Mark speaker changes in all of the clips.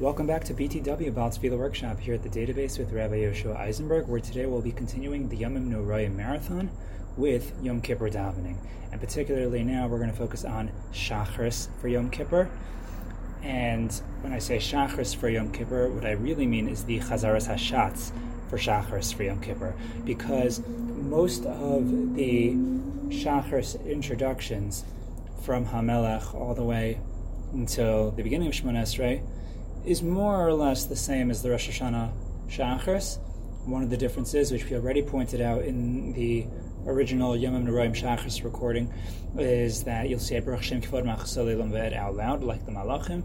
Speaker 1: Welcome back to BTW Ba'al Tefillah Workshop here at the database with Rabbi Yoshua Eisenberg, where today we'll be continuing the Yomim Nora'im Marathon with Yom Kippur davening. And particularly now, we're going to focus on Shachris for Yom Kippur. And when I say Shachris for Yom Kippur, what I really mean is the Chazaras Hashatz for Shachris for Yom Kippur, because most of the Shachris introductions from Hamelech all the way until the beginning of Shemona Esrei is more or less the same as the Rosh Hashanah Shachris. One of the differences, which we already pointed out in the original Yom Noraim Shachris recording, is that you'll say Baruch Shem Kivod Machasoli out loud, like the Malachim.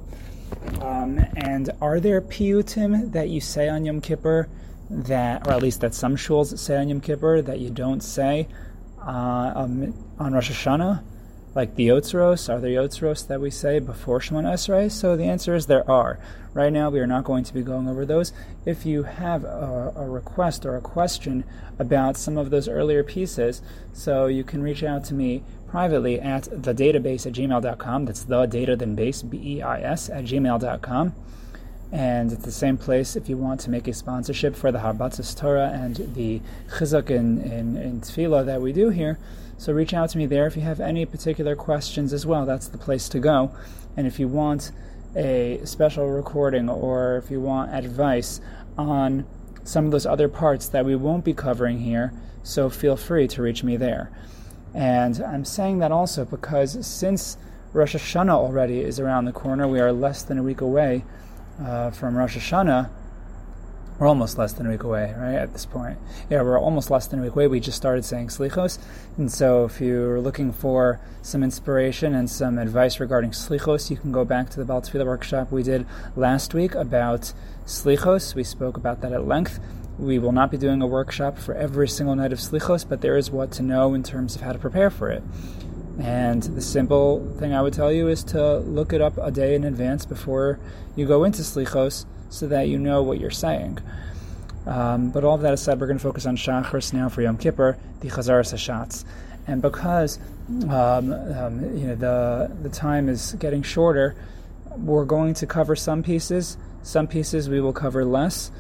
Speaker 1: Um, and are there piyutim that you say on Yom Kippur that, or at least that some shuls say on Yom Kippur that you don't say uh, um, on Rosh Hashanah? Like the Yotzros? Are there Yotzros that we say before Shemona Esrei? So the answer is there are. Right now, we are not going to be going over those. If you have a, a, request or a question about some of those earlier pieces, so you can reach out to me privately at the database at gmail.com. That's the data then base, B E I S, at gmail.com. And it's the same place if you want to make a sponsorship for the Harbatzis Torah and the Chizuk in, in, in Tefillah that we do here. So reach out to me there if you have any particular questions as well. That's the place to go. And if you want a special recording or if you want advice on some of those other parts that we won't be covering here, so feel free to reach me there. And I'm saying that also because since Rosh Hashanah already is around the corner, we are less than a week away uh, from Rosh Hashanah we're almost less than a week away, right? At this point, yeah, we're almost less than a week away. We just started saying slichos, and so if you're looking for some inspiration and some advice regarding slichos, you can go back to the Tefillah workshop we did last week about slichos. We spoke about that at length. We will not be doing a workshop for every single night of slichos, but there is what to know in terms of how to prepare for it. And the simple thing I would tell you is to look it up a day in advance before you go into slichos so that you know what you're saying. Um, but all of that aside, we're going to focus on Shachris now for Yom Kippur, the Chazaras Hashatz. And because um, um, you know the the time is getting shorter, we're going to cover some pieces. Some pieces we will cover less.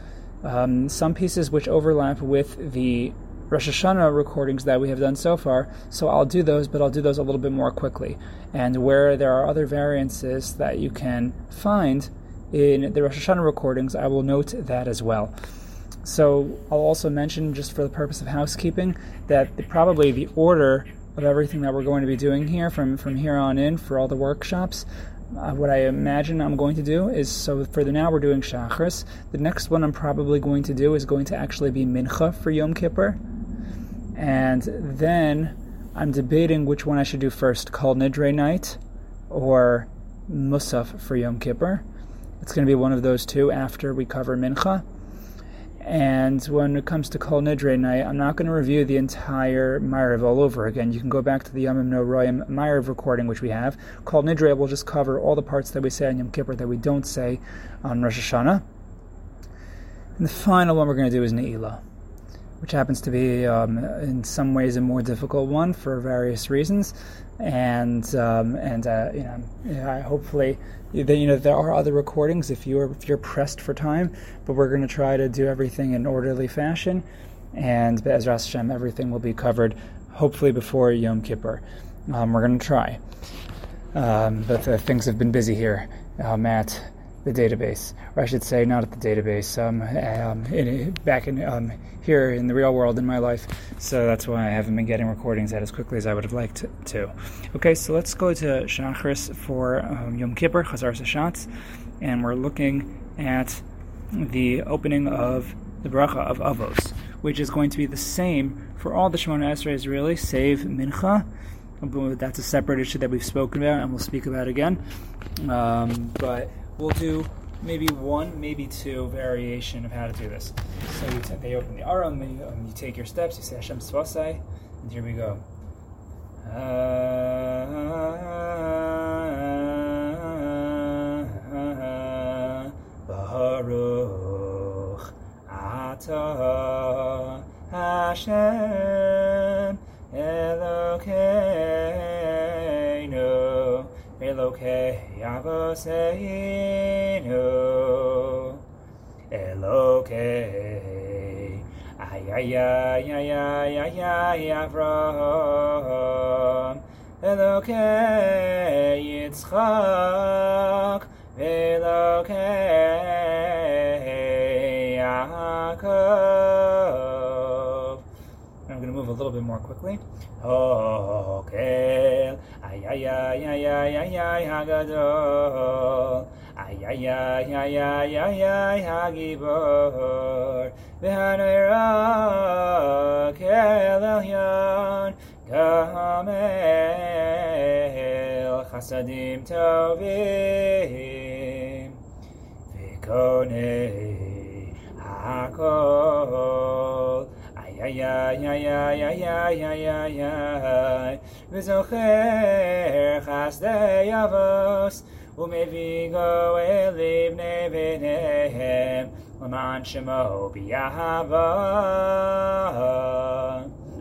Speaker 1: Um, some pieces which overlap with the Rosh Hashanah recordings that we have done so far. So I'll do those, but I'll do those a little bit more quickly. And where there are other variances that you can find, in the Rosh Hashanah recordings, I will note that as well. So I'll also mention, just for the purpose of housekeeping, that the, probably the order of everything that we're going to be doing here from, from here on in for all the workshops, uh, what I imagine I'm going to do is so for the now we're doing Shachris. The next one I'm probably going to do is going to actually be Mincha for Yom Kippur. And then I'm debating which one I should do first Kol Nidre night or Musaf for Yom Kippur. It's going to be one of those two after we cover Mincha. And when it comes to Kol Nidre night, I'm not going to review the entire Ma'ariv all over again. You can go back to the Yom Nora'im Ma'ariv recording, which we have. Kol Nidre will just cover all the parts that we say on Yom Kippur that we don't say on Rosh Hashanah. And the final one we're going to do is Ne'ilah, which happens to be, um, in some ways, a more difficult one for various reasons and um, and uh, you know, yeah, hopefully, you know, there are other recordings if you're if you're pressed for time, but we're going to try to do everything in orderly fashion, and Be'ezras Hashem, everything will be covered hopefully before Yom Kippur. Um, we're going to try, um, but things have been busy here, uh, Matt the database, or I should say, not at the database, um, um, in, back in um, here in the real world in my life. So that's why I haven't been getting recordings out as quickly as I would have liked to. Okay, so let's go to Shachris for um, Yom Kippur, Chazaras Hashatz, and we're looking at the opening of the bracha of Avos, which is going to be the same for all the Shemona Esrei really, save Mincha. That's a separate issue that we've spoken about and we'll speak about again. Um, but we'll do maybe one, maybe two variation of how to do this. So you t- they open the aron, you, um, you take your steps, you say Hashem Svasai, and here we go. Baruch Atah Hashem Elokeinu Elokei Yavoseinu Eloke Ayayayayayayay Avraham Eloke Yitzchak Eloke Yaakov I'm going to move a little bit more quickly. Okay ay ay ay hagadol, ay ay ay hagibor, v'hanera kel elyon, chasadim tovim, v'konei hakol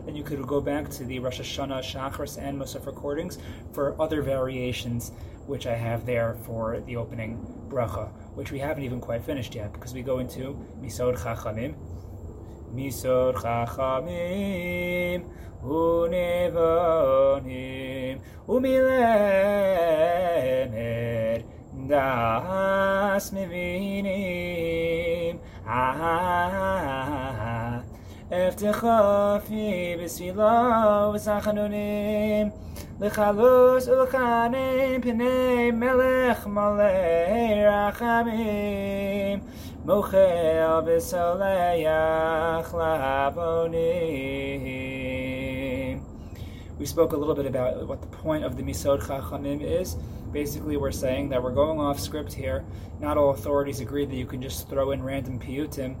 Speaker 1: and you could go back to the Rosh Hashanah, Shachris, and Musaf recordings for other variations, which I have there for the opening bracha, which we haven't even quite finished yet, because we go into Misod Chachamim, מסור חכמים ונבונים ומלמר דס מבינים אבטחו פי בסבילו וסחנונים לחלוס ולחנם פני מלך מלא רחמים We spoke a little bit about what the point of the Misod Chachamim is. Basically, we're saying that we're going off script here. Not all authorities agree that you can just throw in random piyutim,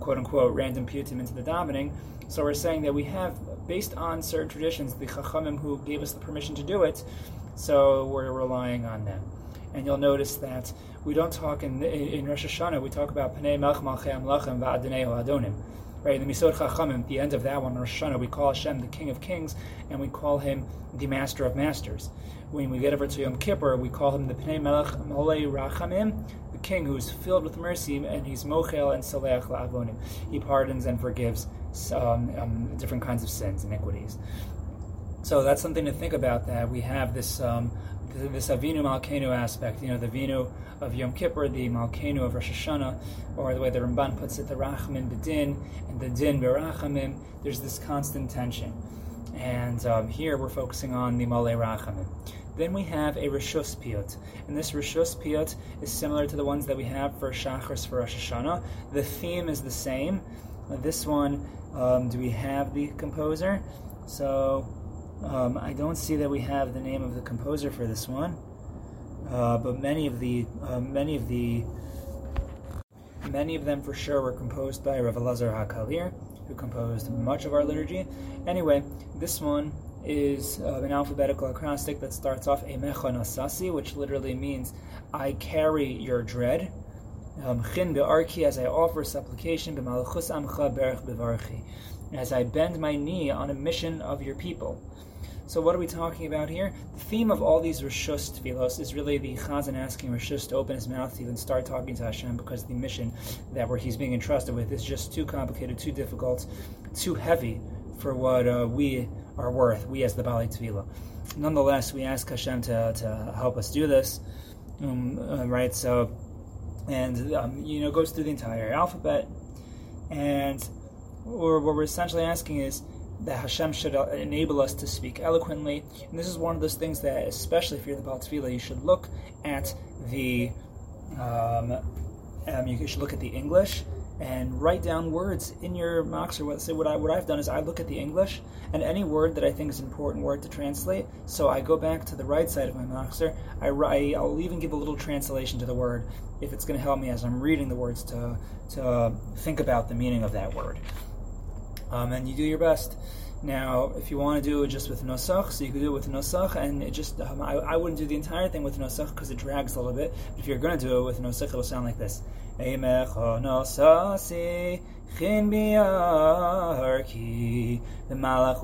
Speaker 1: quote unquote, random piyutim into the davening. So we're saying that we have, based on certain traditions, the Chachamim who gave us the permission to do it, so we're relying on them. And you'll notice that we don't talk in in Rosh Hashanah. We talk about Panei Melch Malchem Lachem Va'adonei Adonim. Right, in the Misod Chachamim, the end of that one, Rosh Hashanah, we call Hashem the King of Kings, and we call Him the Master of Masters. When we get over to Yom Kippur, we call Him the Pnei Melech Molei Rachamim, the King who's filled with mercy, and He's Mochel and Saleach La'avonim. He pardons and forgives um, um, different kinds of sins, iniquities. So that's something to think about. That we have this um, this Avinu Malkenu aspect, you know, the Vinu of Yom Kippur, the Malkenu of Rosh Hashanah, or the way the Ramban puts it, the Rachamim Bedin and the Din Berachamim. There's this constant tension, and um, here we're focusing on the Malay Rachamim. Then we have a Rishus Piyut, and this Rishus Piyut is similar to the ones that we have for Shachris for Rosh Hashanah. The theme is the same. This one, um, do we have the composer? So um, I don't see that we have the name of the composer for this one, uh, but many of the uh, many of the many of them for sure were composed by Rav Elazar Hakalir, who composed much of our liturgy. Anyway, this one is uh, an alphabetical acrostic that starts off Emecha Nasasi, which literally means I carry your dread. Um, Chin be'arki, as I offer supplication, b'malachus amcha berech bevarchi, as I bend my knee on a mission of your people. So what are we talking about here? The theme of all these Rishus Tfilos is really the Chazan asking Rishus to open his mouth to even start talking to Hashem because the mission that where he's being entrusted with is just too complicated, too difficult, too heavy for what uh, we are worth, we as the Bali Tefillah. Nonetheless, we ask Hashem to, to help us do this, um, uh, right? So, and, um, you know, goes through the entire alphabet, and what we're essentially asking is, that Hashem should enable us to speak eloquently. And this is one of those things that, especially if you're the Baal Tefillah, you should look at the um, um, you should look at the English and write down words in your Machzor. What, say what I what I've done is I look at the English and any word that I think is an important word to translate. So I go back to the right side of my Machzor. I write. I'll even give a little translation to the word if it's going to help me as I'm reading the words to to think about the meaning of that word um, and you do your best. Now, if you want to do it just with Nosach, so you could do it with Nosach, and it just, um, I, I, wouldn't do the entire thing with Nosach because it drags a little bit, but if you're going to do it with Nosach, it'll sound like this. Chin the malach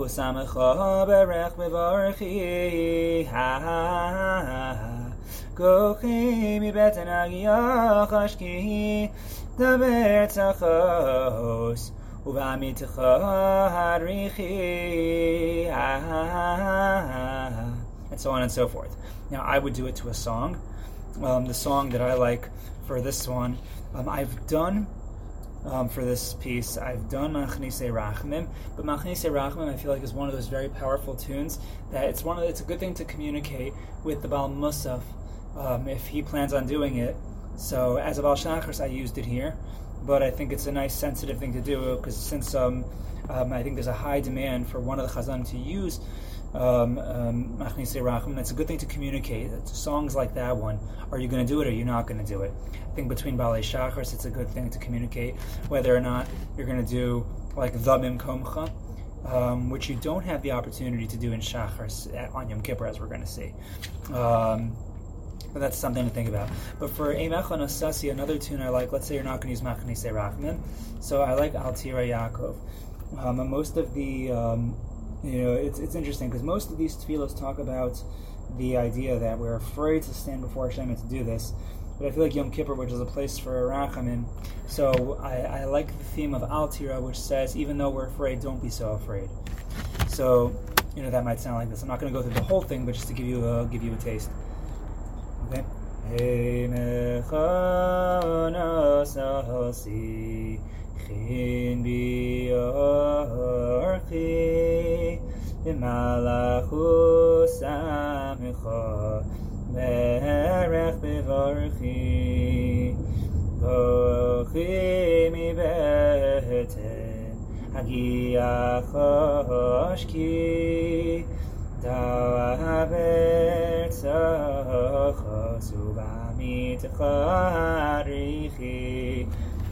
Speaker 1: ha. Gochi mi the and so on and so forth. Now I would do it to a song. Um, the song that I like for this one, um, I've done um, for this piece. I've done Machnise Rachamim, but Machnise Rachamim I feel like is one of those very powerful tunes that it's one of it's a good thing to communicate with the Baal Musaf um, if he plans on doing it. So as a Baal Shacharis, I used it here but I think it's a nice sensitive thing to do because since um, um, I think there's a high demand for one of the Chazan to use um, um, Rachman. It's a good thing to communicate. Songs like that one, are you going to do it or are you not going to do it? I think between Balei Shacharis, it's a good thing to communicate whether or not you're going to do like the Komcha, um, which you don't have the opportunity to do in Shacharis on Yom Kippur, as we're going to see. Um, but that's something to think about. But for Eimecha Nasasi, another tune I like, let's say you're not going to use Machnise Rachamim, so I like Altira Yaakov. Um, most of the um, you know, it's, it's interesting because most of these tefillos talk about the idea that we're afraid to stand before Hashem and to do this. But I feel like Yom Kippur, which is a place for Rachamin, so I, I like the theme of Altira, which says, even though we're afraid, don't be so afraid. So, you know, that might sound like this. I'm not going to go through the whole thing, but just to give you a, give you a taste. Okay. Hey, in biorchi b'malachu samicha berech b'vorchi kochi mi beten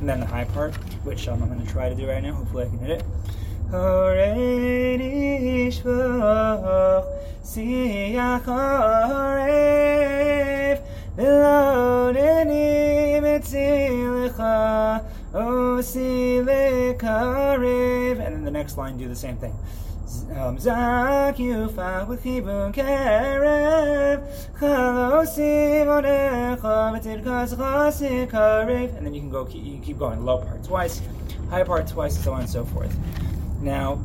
Speaker 1: and then the high part, which um, I'm going to try to do right now. Hopefully, I can hit it. And then the next line, do the same thing. Zak yufa with chibun kerev chalosim onecha v'tidkas chasik and then you can go you keep going low part twice high part twice so on and so forth. Now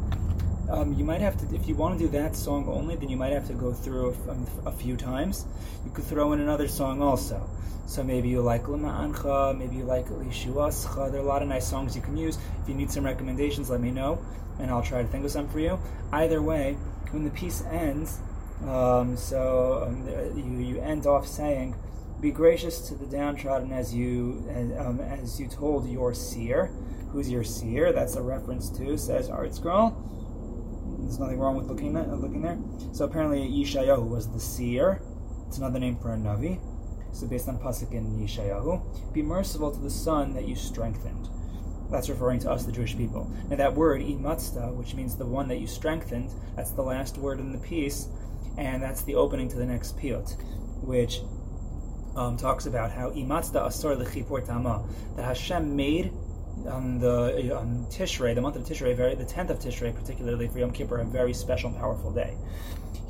Speaker 1: um, you might have to if you want to do that song only then you might have to go through a, a few times. You could throw in another song also so maybe you like Ancha, maybe you like Lishuascha. There are a lot of nice songs you can use. If you need some recommendations, let me know and I'll try to think of some for you. Either way, when the piece ends, um, so um, you, you end off saying, "Be gracious to the downtrodden as you as, um, as you told your seer." Who's your seer? That's a reference to says ArtScroll. There's nothing wrong with looking at looking there. So apparently Yeshayahu was the seer. It's another name for a navi. So based on pasuk in Yeshayahu, be merciful to the son that you strengthened. That's referring to us, the Jewish people. Now, that word, imatzta, which means the one that you strengthened, that's the last word in the piece, and that's the opening to the next piyut, which um, talks about how imatzta asor lechipor tama, that Hashem made on the um, Tishrei, the month of Tishrei, very, the 10th of Tishrei, particularly for Yom Kippur, a very special and powerful day.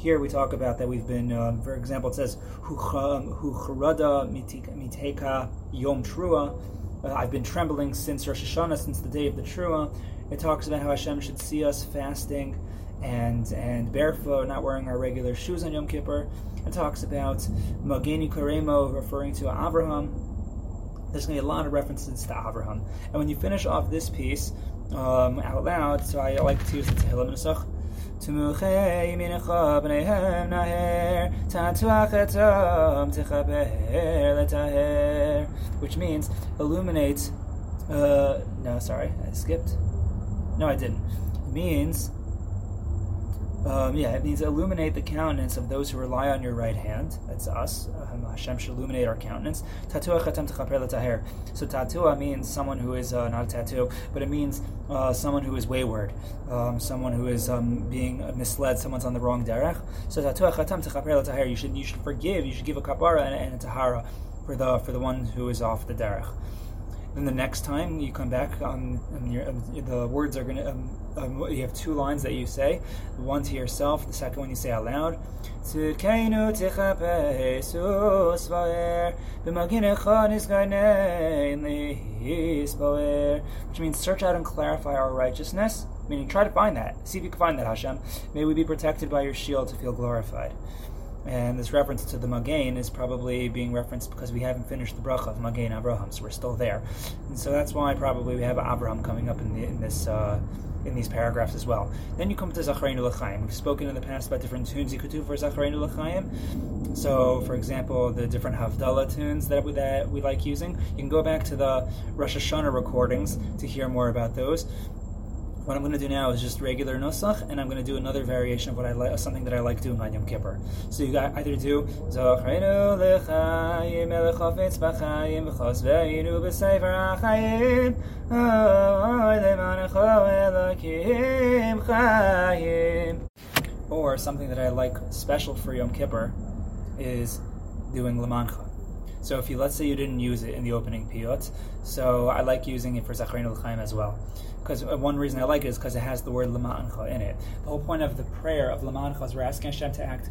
Speaker 1: Here we talk about that we've been, uh, for example, it says, Hucharada miteka yom trua, uh, I've been trembling since Rosh Hashanah, since the day of the Trua. It talks about how Hashem should see us fasting and and barefoot, not wearing our regular shoes on Yom Kippur. It talks about Mageni Karemo, referring to Abraham. There's going to be a lot of references to Abraham. And when you finish off this piece um, out loud, so I like to use the Tehillim Nusach, תמוכי ימינך בניהם נהר, תנתוח אתם תחבר לטהר, which means illuminate, uh, no, sorry, I skipped. No, I didn't. It means um, yeah, it means illuminate the countenance of those who rely on your right hand. That's us. Um, Hashem should illuminate our countenance. Tatua So tatua means someone who is uh, not a tattoo, but it means uh, someone who is wayward, um, someone who is um, being misled. Someone's on the wrong derech. So tatua chatam You should you should forgive. You should give a kapara and, and a tahara for the for the one who is off the derech. Then the next time you come back, um, your, um, the words are going to. Um, um, you have two lines that you say, one to yourself, the second one you say out loud. Which means search out and clarify our righteousness, meaning try to find that. See if you can find that, Hashem. May we be protected by your shield to feel glorified. And this reference to the Magain is probably being referenced because we haven't finished the bracha of Magain Abraham, so we're still there. And so that's why probably we have Abraham coming up in, the, in this uh, in these paragraphs as well. Then you come to Zachareinu L'chaim. We've spoken in the past about different tunes you could do for Zachareinu L'chaim. So, for example, the different Havdalah tunes that we, that we like using. You can go back to the Rosh Hashanah recordings to hear more about those. What I'm going to do now is just regular nosach, and I'm going to do another variation of what I like, something that I like doing on Yom Kippur. So you either do Zochreinu lechayim elechofetz b'chayim v'chos ve'inu b'sefer achayim elokim chayim Or something that I like special for Yom Kippur is doing Lamancha. So if you let's say you didn't use it in the opening piyot, so I like using it for Zachareinu L'chaim as well because uh, one reason I like it is because it has the word Lama'ancha in it. The whole point of the prayer of Lama'ancha is we're asking Hashem to act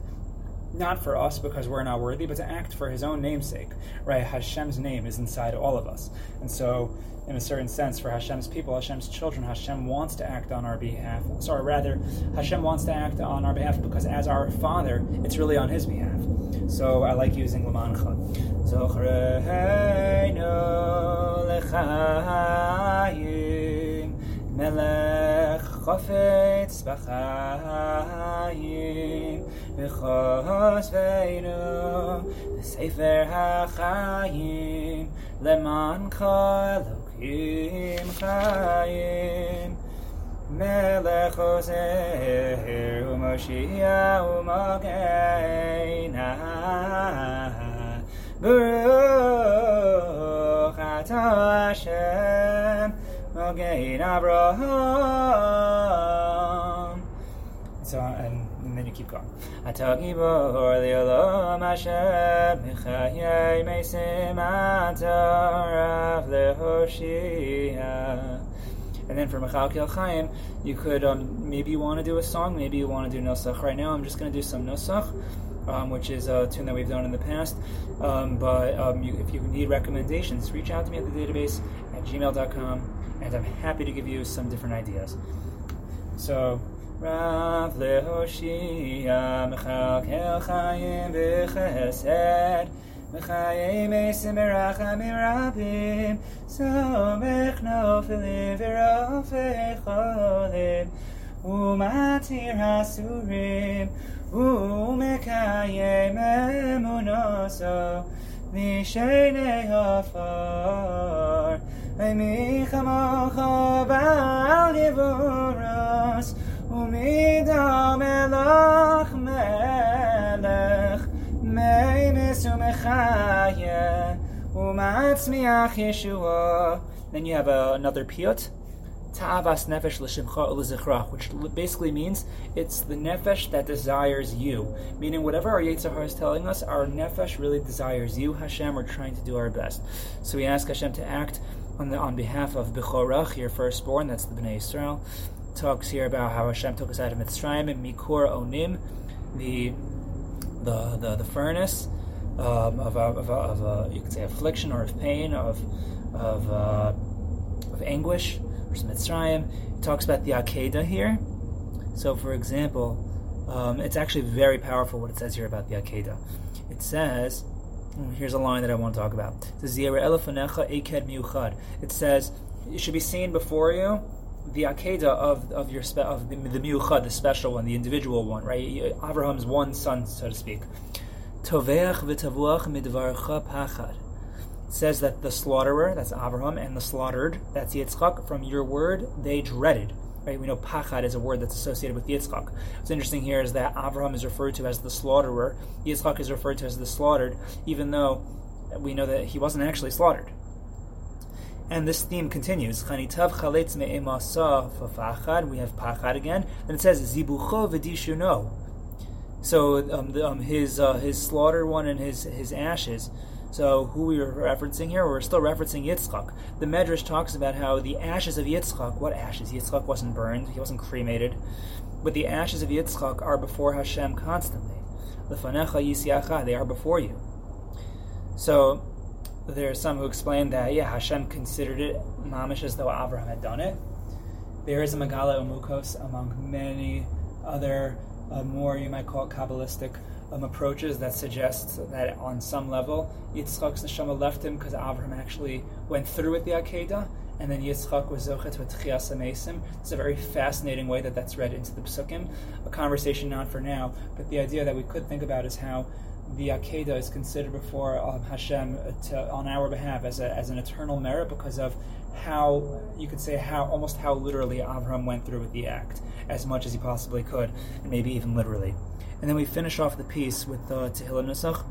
Speaker 1: not for us because we're not worthy, but to act for His own namesake. Right? Hashem's name is inside all of us, and so in a certain sense, for Hashem's people, Hashem's children, Hashem wants to act on our behalf. Sorry, rather, Hashem wants to act on our behalf because as our Father, it's really on His behalf. So I like using Lamancha. מלך חופץ בחיים וחוסנו בספר החיים למען כל אלוקים חיים מלך עוזר ומושיע ומגנה ברוך אתה השם Again, Abraham. So, and, and then you keep going. Atagibor li'olam Hashem michayei meisim atarav lehoshia. And then for Michal Chaim, you could um, maybe you want to do a song, maybe you want to do Nosach. Right now, I'm just going to do some Nosach, um, which is a tune that we've done in the past. Um, but um, you, if you need recommendations, reach out to me at the database at gmail.com and I'm happy to give you some different ideas. So, Rav Lehoshia Mechalkel Chayim B'Chesed Mechayim Esim Berachamim Rabim Somech Nofilim V'Rofei Cholim Umatir Hasurim Umekayim Emunoso Mishenei Hafar מי כמוך בעל יבורס, ומידה מלך מלך, מי מסומחיה, ומצמיח ישוע. Then you have uh, another piyut. Ta'avas nefesh l'shimcha u'l'zichra, which basically means it's the nefesh that desires you. Meaning, whatever our Yetzirah is telling us, our nefesh really desires you, Hashem. We're trying to do our best. So we ask Hashem to act on, the, on behalf of Bechorach, your firstborn, that's the Bnei Israel, talks here about how Hashem took us out of Mitzrayim and Mikor Onim, the the the, the furnace um, of, of, of, of you could say affliction or of pain of of uh, of anguish or Mitzrayim. It talks about the Akedah here. So, for example, um, it's actually very powerful what it says here about the Akedah. It says Here's a line that I want to talk about. It says, It should be seen before you the akeda of, of your spe- of the, the miuchad, the special one, the individual one, right? Abraham's one son, so to speak. Pachad. says that the slaughterer, that's Abraham, and the slaughtered, that's Yitzchak, from your word they dreaded. Right? We know pachad is a word that's associated with Yitzchak. What's interesting here is that Abraham is referred to as the slaughterer, Yitzchak is referred to as the slaughtered, even though we know that he wasn't actually slaughtered. And this theme continues. We have pachad again. Then it says zibucho v'dishuno. So um, the, um, his uh, his slaughter one and his his ashes So who we are referencing here? We're still referencing Yitzchak. The Medrash talks about how the ashes of Yitzchak, what ashes? Yitzchak wasn't burned, he wasn't cremated, but the ashes of Yitzchak are before Hashem constantly. Lefanecha yisiacha, they are before you. So there are some who explain that yeah, Hashem considered it mamish as though Abraham had done it. There is a Megaleh Amukos among many other uh, more you might call it kabbalistic um, approaches that suggest that on some level Yitzchak's neshama left him because Abraham actually went through with the Akedah, and then Yitzchak was zochet with Tchias Amesim. It's a very fascinating way that that's read into the Psukim. A conversation not for now, but the idea that we could think about is how the Akedah is considered before um, Hashem to, on our behalf as, a, as an eternal merit because of how you could say how almost how literally Abraham went through with the act as much as he possibly could, and maybe even literally. And then we finish off the piece with the uh, Tehillah Nusach.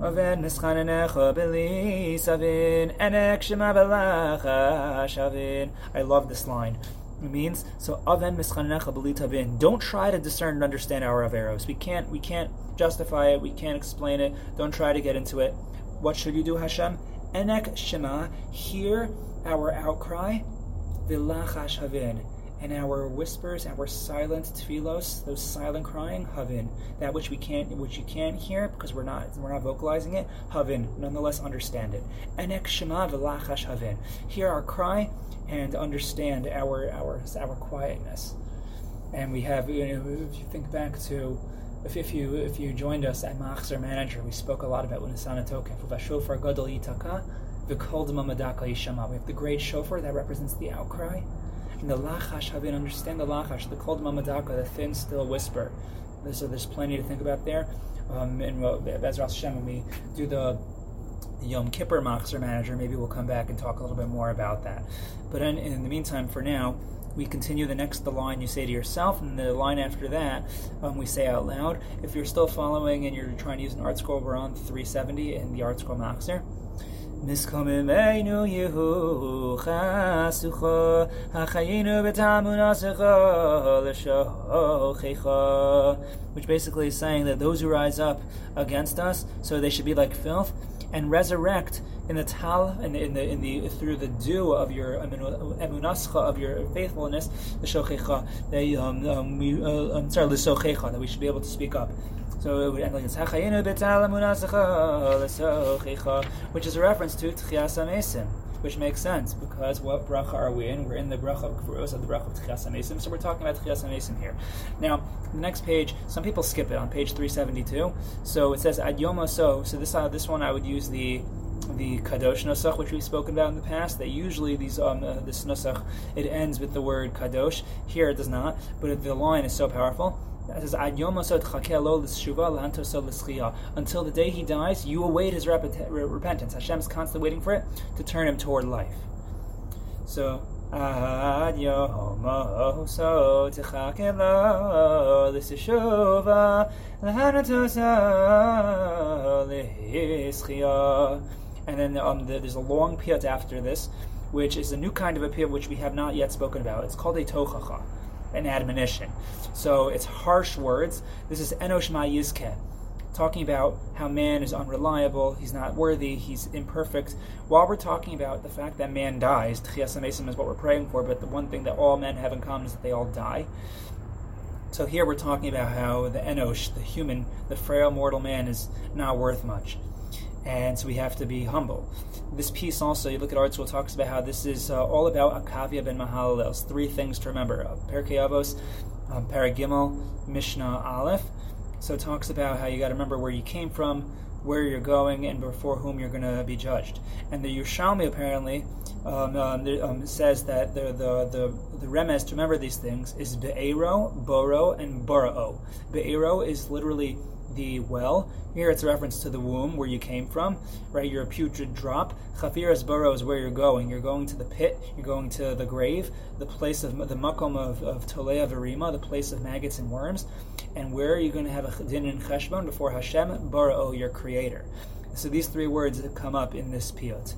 Speaker 1: I love this line. It means so aven mischanecha Don't try to discern and understand our averos. We can't we can't justify it. We can't explain it. Don't try to get into it. What should you do, Hashem? Enek shema. Hear our outcry. Havin and our whispers, our silent tefillos, those silent crying, havin, that which we can't, which you can't hear because we're not, we're not vocalizing it, havin, nonetheless understand it. Enek shema v'lachash havin, hear our cry and understand our our our quietness. And we have, you know, if you think back to, if, if you if you joined us at Machzer Manager, we spoke a lot about Unesaneh Tokef, Vashofar Gadol Yitaka, V'Kol Madaka Yishama. We have the great shofar that represents the outcry and the lachash having understand the lachash, the cold mamadaka, the thin, still whisper. So there's plenty to think about there. Um, and Bezras Hashem, when we do the Yom Kippur Machzer Manager, maybe we'll come back and talk a little bit more about that. But in, in the meantime, for now, we continue the next the line you say to yourself, and the line after that um, we say out loud. If you're still following and you're trying to use an ArtScroll, we're on 370 in the ArtScroll Machzer. Which basically is saying that those who rise up against us, so they should be like filth, and resurrect in the tal in the, in the, in the through the dew of your emunascha of your faithfulness, the shochecha, the um, um, uh, I'm sorry, the that we should be able to speak up. So it would end like this, which is a reference to Tchias which makes sense because what bracha are we in? We're in the bracha of Gevuros, the bracha of Tchias Amesim, so we're talking about Tchias Amesim here. Now, the next page, some people skip it on page 372. So it says Ad So. So this uh, this one I would use the the kadosh nusach, which we've spoken about in the past, that usually these um, uh, this nusach it ends with the word kadosh. Here it does not, but the line is so powerful. That says, Until the day he dies, you await his repentance. Hashem is constantly waiting for it to turn him toward life. So, Ad yomoso tchakelo l'seshuva And then um, there's a long piyut after this, which is a new kind of a piyut which we have not yet spoken about. It's called a tochacha an admonition. So it's harsh words. This is Enosh Ma'yizke, talking about how man is unreliable, he's not worthy, he's imperfect. While we're talking about the fact that man dies, Tchias is what we're praying for, but the one thing that all men have in common is that they all die. So here we're talking about how the Enosh, the human, the frail mortal man, is not worth much and so we have to be humble. This piece also, you look at ArtScroll, talks about how this is uh, all about Akavia ben Mahalalel. Three things to remember: uh, Pirkei Avos, um, Paragimel, Mishnah Aleph. So it talks about how you got to remember where you came from, where you're going, and before whom you're going to be judged. And the Yerushalmi apparently um, um, um, says that the the the, the remez to remember these things is be'ero, boro, and borao. Be'ero is literally the well. Here it's a reference to the womb where you came from, right? You're a putrid drop. Chafiras burrow is where you're going. You're going to the pit. You're going to the grave, the place of the makom of, of Tolea Verima, the place of maggots and worms. And where are you going to have a din and cheshbon before Hashem, burrow, your creator? So these three words come up in this piyut.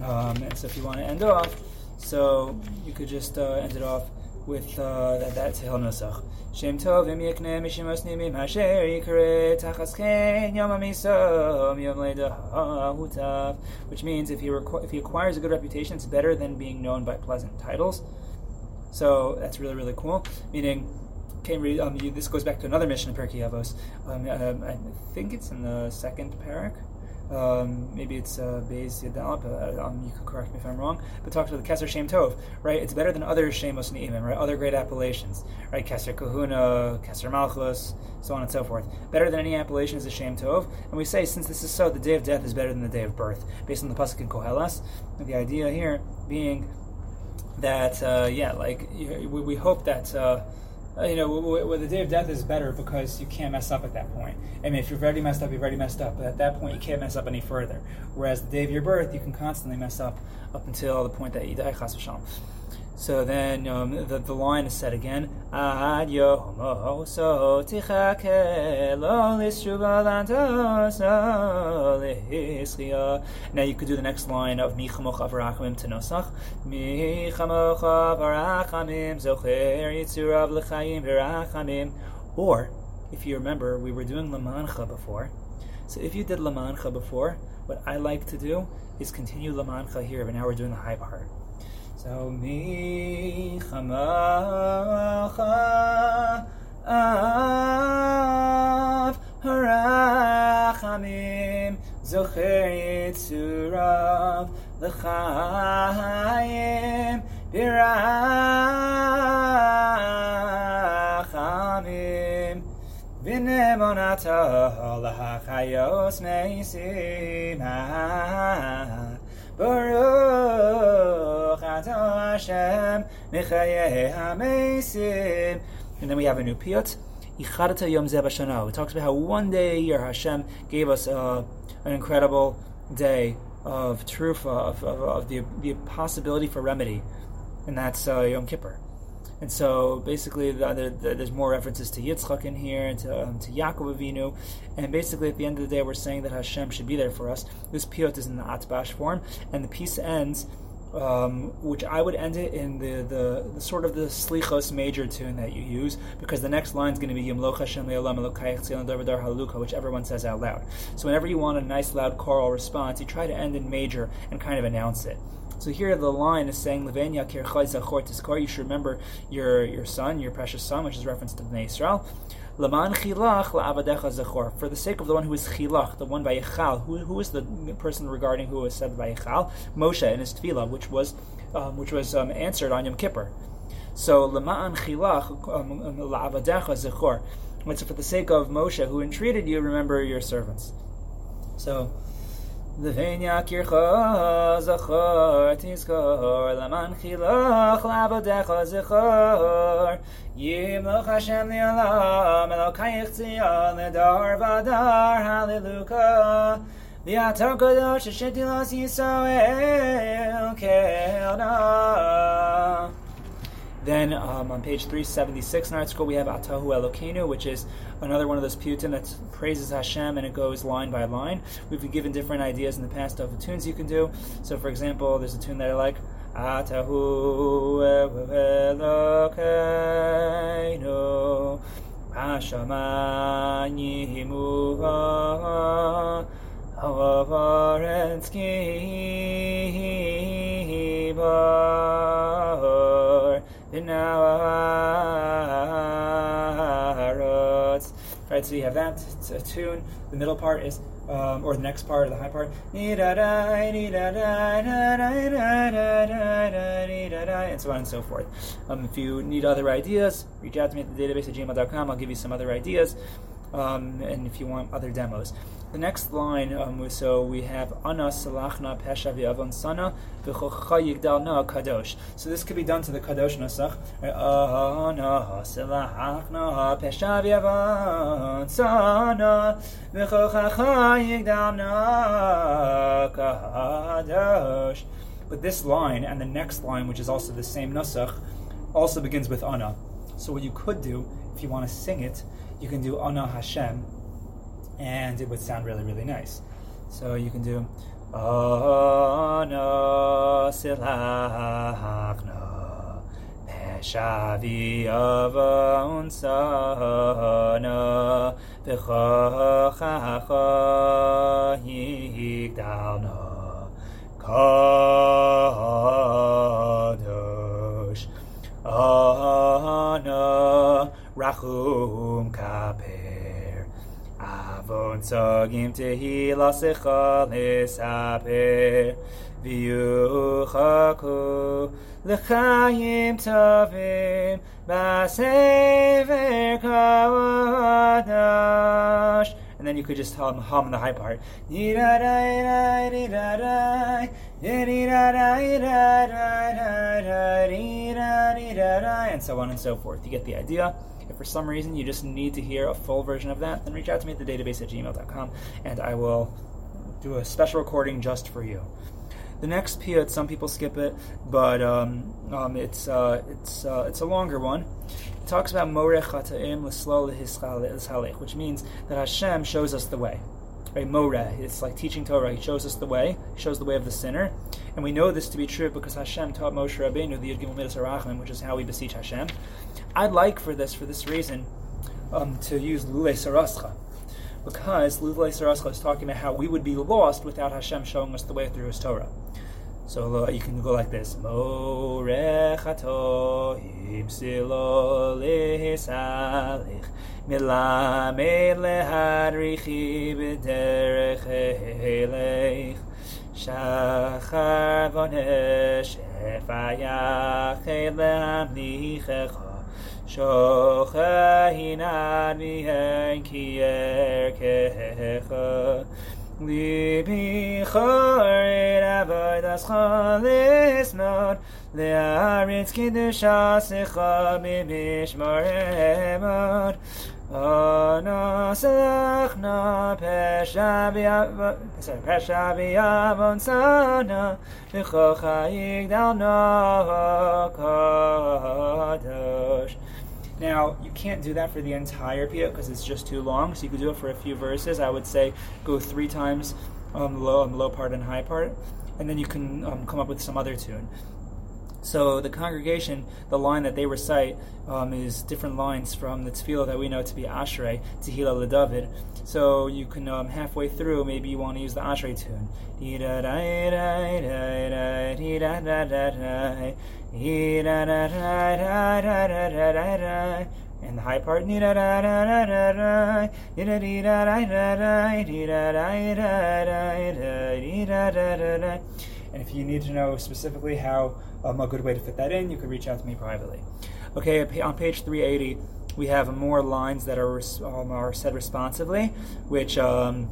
Speaker 1: Um, and so if you want to end off, so you could just uh, end it off with uh, that, that Tehil Nusach. Shem Tov im yekne mishimos nimim asher yikre yom yom. Which means if he, requ- if he acquires a good reputation, it's better than being known by pleasant titles. So that's really, really cool. Meaning, came um, you, this goes back to another Mishnah in Pirkei Avos. Um, um, I think it's in the second parak. Um, maybe it's uh, Beis Yadal, but uh, um, you could correct me if I'm wrong. But talks about the Keser Shem Tov, right? It's better than other Shemos Ne'imim, right? Other great appellations, right? Keser Kahuna, Keser Malchus, so on and so forth. Better than any appellation is a Shem Tov. And we say, since this is so, the day of death is better than the day of birth, based on the Pasuk in Koheles. The idea here being that, uh, yeah, like, we, we hope that. Uh, uh, Uh, you know, w- w- the day of death is better because you can't mess up at that point. I mean, if you've already messed up, you've already messed up. But at that point, you can't mess up any further. Whereas the day of your birth, you can constantly mess up up until the point that you die. Chas v'shalom. So then um, the, the line is said again. Now you could do the next line of Michamoch avarachamim to Nosach. Michamoch avarachamim zocher yitzurav l'chayim v'rachamim. Or, if you remember, we were doing Lamancha before. So if you did Lamancha before, what I like to do is continue Lamancha here, but now we're doing the high part. So mi chamacha av harachamim zocher yitzurav l'chayim birachamim. V'nemonata l'chayos meisim ah, Baruch And then we have a new piyut. Yom. It talks about how one day a year Hashem gave us uh, an incredible day of trufa, of, of, of, the, the possibility for remedy, and that's uh, Yom Kippur. And so basically, the, the, the, there's more references to Yitzchak in here and to, um, to Yaakov Avinu. And basically, at the end of the day, we're saying that Hashem should be there for us. This piyut is in the Atbash form, and the piece ends. Um, which I would end it in the, the, the, sort of the slichos major tune that you use, because the next line is going to be Yimloch Hashem Le'olam Haluka, which everyone says out loud. So whenever you want a nice loud choral response, you try to end in major and kind of announce it. So here the line is saying Levenia Zachor Tiskor. You should remember your your son, your precious son, which is reference to Bnei Israel. Laman chilach la'avadecha zachor. For the sake of the one who is chilach, the one Vayechal. Who, who is the person regarding who was said Vayechal? Moshe in his tefillah, which was um, which was um, answered on Yom Kippur. So lama'an chilach um, um, la'avadecha zachor. It's for the sake of Moshe, who entreated you, remember your servants. So L'vein yakircha zachor tizkor Laman chilach la'avodecha zachor Yimloch Hashem li'olam Elokayich tzion Ledar vadar Hallelujah. V'atar kadosh Shetilos Kelna then um, on page 376 in ArtScroll, we have Atahu Elokeinu, which is another one of those piyutim that praises Hashem and it goes line by line. We've been given different ideas in the past of the tunes you can do. So, for example, there's a tune that I like. Atahu Elokeinu Hashamani Himuha Right, so you have that. It's a tune. The middle part is, um, or the next part, or the high part, and so on and so forth. Um, if you need other ideas, reach out to me at the database at gmail.com. I'll give you some other ideas. Um, and if you want other demos. The next line, um, so we have Ana Salachna Pesha V'Avon Sana Yigdal Na Kadosh. So this could be done to the Kadosh Nasach. Ana Salachna Pesha V'Avon Sana V'Chocha Yigdal Na Kadosh. But this line and the next line, which is also the same Nasach, also begins with Ana. So what you could do, if you want to sing it, you can do Ana Hashem and it would sound really, really nice. So you can do Ana silachna Shavi avon sana v'chachacha yigdalna kadosh ana rachum kaper avon tzagim tehila secha lesaper v'yuchaku l'chaim tovim b'sever kawadash and then you could just hum, hum the high part. And so on and so forth. You get the idea. If for some reason you just need to hear a full version of that, then reach out to me at the database at gmail.com and I will do a special recording just for you. The next piyut, some people skip it, but um, um, it's uh, it's uh, it's a longer one. It talks about morech chata'im l'slol which means that Hashem shows us the way. It's like teaching Torah. He shows us the way. He shows the way of the sinner, and we know this to be true because Hashem taught Moshe Rabbeinu the Yud Midas Arachim, which is how we beseech Hashem. I'd like for this, for this reason, um, to use Lule Sarascha because Lule Sarascha is talking about how we would be lost without Hashem showing us the way through His Torah. So uh, you can go like this: Morechato mila mele hari khibe der khale shachar von es faya khale ni khakh Libi chored avodas chalis mod Le'aritz kiddushasicha b'mishmar emod Onosalach na pesha b'yavon sana V'chocha yigdal no kadosh now, you can't do that for the entire piyut because it's just too long, so you could do it for a few verses. I would say go three times on the low, the low part and high part, and then you can um, come up with some other tune. So the congregation, the line that they recite um, is different lines from the tefillah that we know to be Ashrei, Tehillah LeDavid. So you can um, halfway through, maybe you want to use the Ashrei tune. And the high part. And if you need to know specifically how um, a good way to fit that in, you could reach out to me privately. Okay, on page 380, we have more lines that are, um, are said responsively, which um,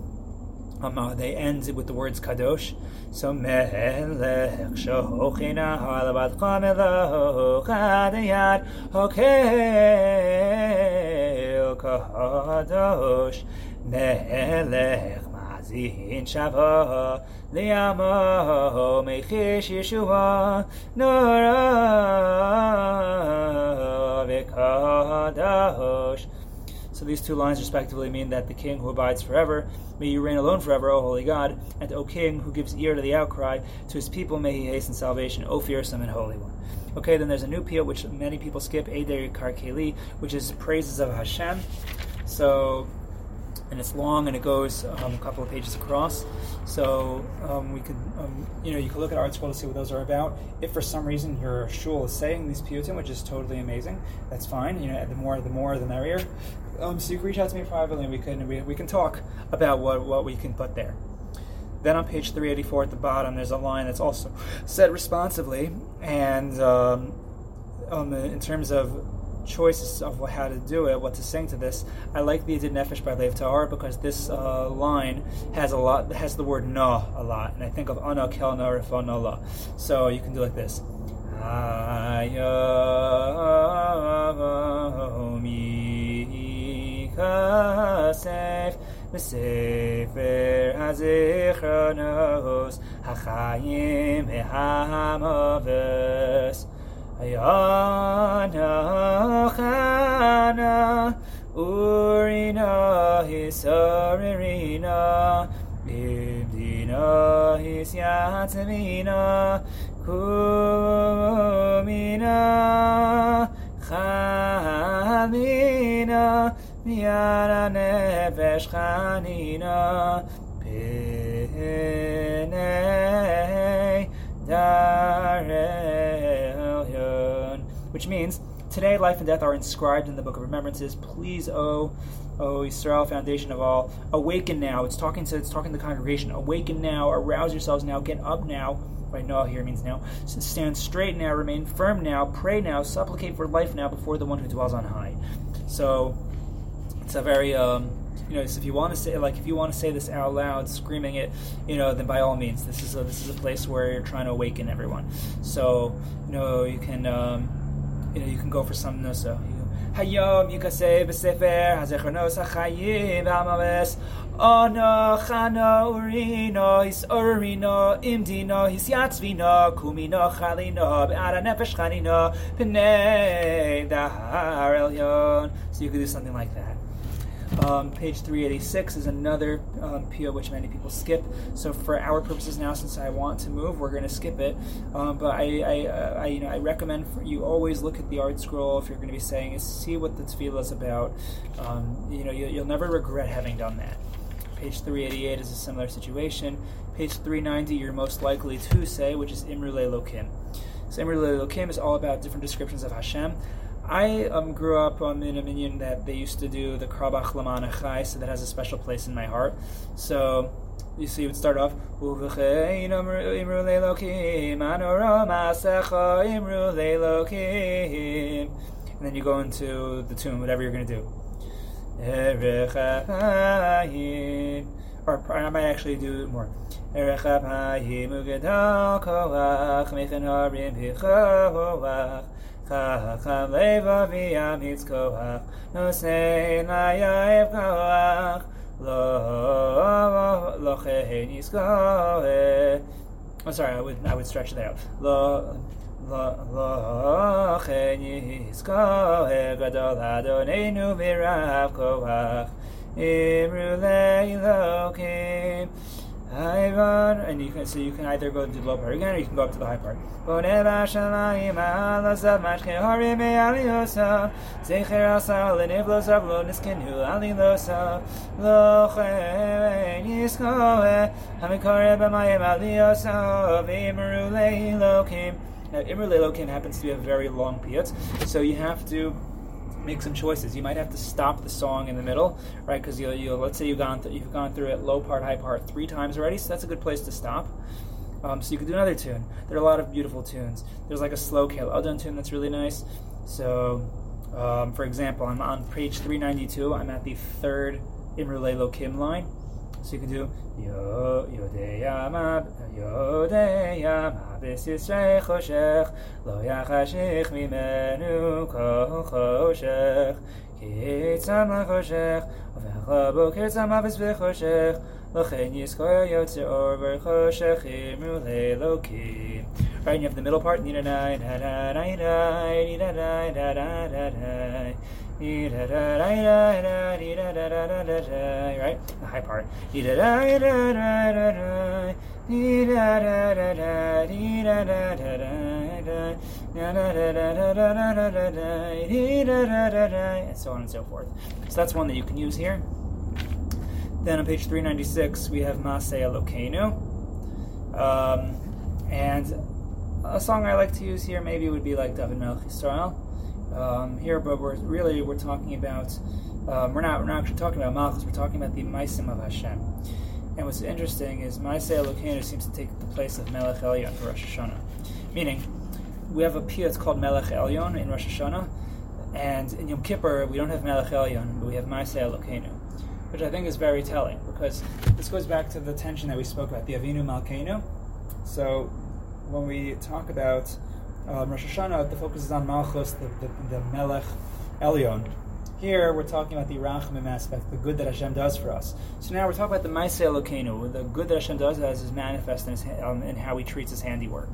Speaker 1: um, uh, they end with the words kadosh. So melech shochina halabat kameloch adayad hokel kadosh melech mazin shava liyamo mechish yeshua nora v'kadosh so these two lines respectively mean that the king who abides forever, may you reign alone forever, O holy God, and O king who gives ear to the outcry, to his people may he hasten salvation, O fearsome and holy one. Okay, then there's a new piyut which many people skip, Eder Karkeli, which is praises of Hashem. So and it's long and it goes um, a couple of pages across. So um, we could, um, you know, you can look at ArtScroll to see what those are about. If for some reason your shul is saying these piyutim, which is totally amazing, that's fine. You know, the more, the more, the merrier. Um, so you can reach out to me privately, and we can we, we can talk about what what we can put there. Then on page 384 at the bottom, there's a line that's also said responsively, and um, um, in terms of choices of how to do it, what to sing to this. I like the Yedid Nefesh by Lev Tahor because this uh, line has a lot has the word na a lot, and I think of ana kel na la. So you can do like this. Kasef בספר הזיכרונות החיים והמובס Ayana Chana Urina Hisaririna Ibdina is yatzmina kumina chamina miyara nefesh chanina pinei which means today life and death are inscribed in the book of remembrances please oh O Israel, foundation of all, awaken now. It's talking to it's talking to the congregation. Awaken now, arouse yourselves now, get up now. Right now here means now. Stand straight now, remain firm now, pray now, supplicate for life now before the one who dwells on high. So it's a very um, you know, if you want to say like if you want to say this out loud, screaming it, you know, then by all means, this is a, this is a place where you're trying to awaken everyone. So you know, you can um, you know, you can go for some noso. Hayom Yikase b'sefer hazechonos hachayim v'amaves ono chano urino his orino imdino his yatzvino kumino chalino be'ara nefesh chanino p'nei dahar elyon. So you could do something like that. Um, page 386 is another um, PO which many people skip. So for our purposes now, since I want to move, we're going to skip it. Um, but I, I, uh, I, you know, I recommend you always look at the ArtScroll if you're going to be saying see what the tefillah is about. Um, you know, you, will never regret having done that. Page 388 is a similar situation. Page 390, you're most likely to say, which is Imru Lokim. So Imru Lokim is all about different descriptions of Hashem. I um, grew up um, in a minyan that they used to do the Krabach Laman Chai, so that has a special place in my heart. So you see, it would start off, and then you go into the tune, whatever you're going to do. Or I might actually do it more. חכם לב אבי אמיץ כוח, נושא נאייב כוח, לא לא כן יזכור. I'm sorry, I would I would stretch that out. לא לא לא כן יזכור, גדול אדוננו ברב כוח, אמרו לאלוקים Ivan, and you can so you can either go to the low part. Again, or you can go up to the high part. Now, Imru Lelokim happens to be a very long piyut, so you have to make some choices. You might have to stop the song in the middle, right? Because you you let's say you've gone th- you've gone through it low part, high part three times already, so that's a good place to stop. Um, so you could do another tune. There are a lot of beautiful tunes. There's like a slow Kel Adon tune that's really nice. So, um, for example, I'm on page 392. I'm at the third Imru Lelokim line. she could do yo yo de ya ma yo de ya ma this is khoshakh lo ya khashakh mi menu ko khoshakh ke tsama khoshakh ve bo ke tsama ves ve khoshakh Lochen Yizkoya Yotzer Or B'choshech Imru Lelokim Right, and you have the middle part. Right? The high part. And so on and so forth. So that's one that you can use here. Then on page 396, we have Masei Elokeinu. Um, and a song I like to use here maybe would be like David Melech Yisrael um, here, but we're really we're talking about um, we're not we're not actually talking about Malchus. We're talking about the Maisim of Hashem. And what's interesting is Maisei Elokeinu seems to take the place of Melech Elyon for Rosh Hashanah, meaning we have a piyut that's called Melech Elyon in Rosh Hashanah, and in Yom Kippur we don't have Melech Elyon, but we have Maisei Elokeinu, which I think is very telling because this goes back to the tension that we spoke about the Avinu Malkeinu. So when we talk about um, Rosh Hashanah, the focus is on Malchus, the, the, the Melech Elyon. Here we're talking about the Rachamim aspect, the good that Hashem does for us. So now we're talking about the Maisei Elokeinu, the good that Hashem does as is manifest in, his, um, in how He treats His handiwork.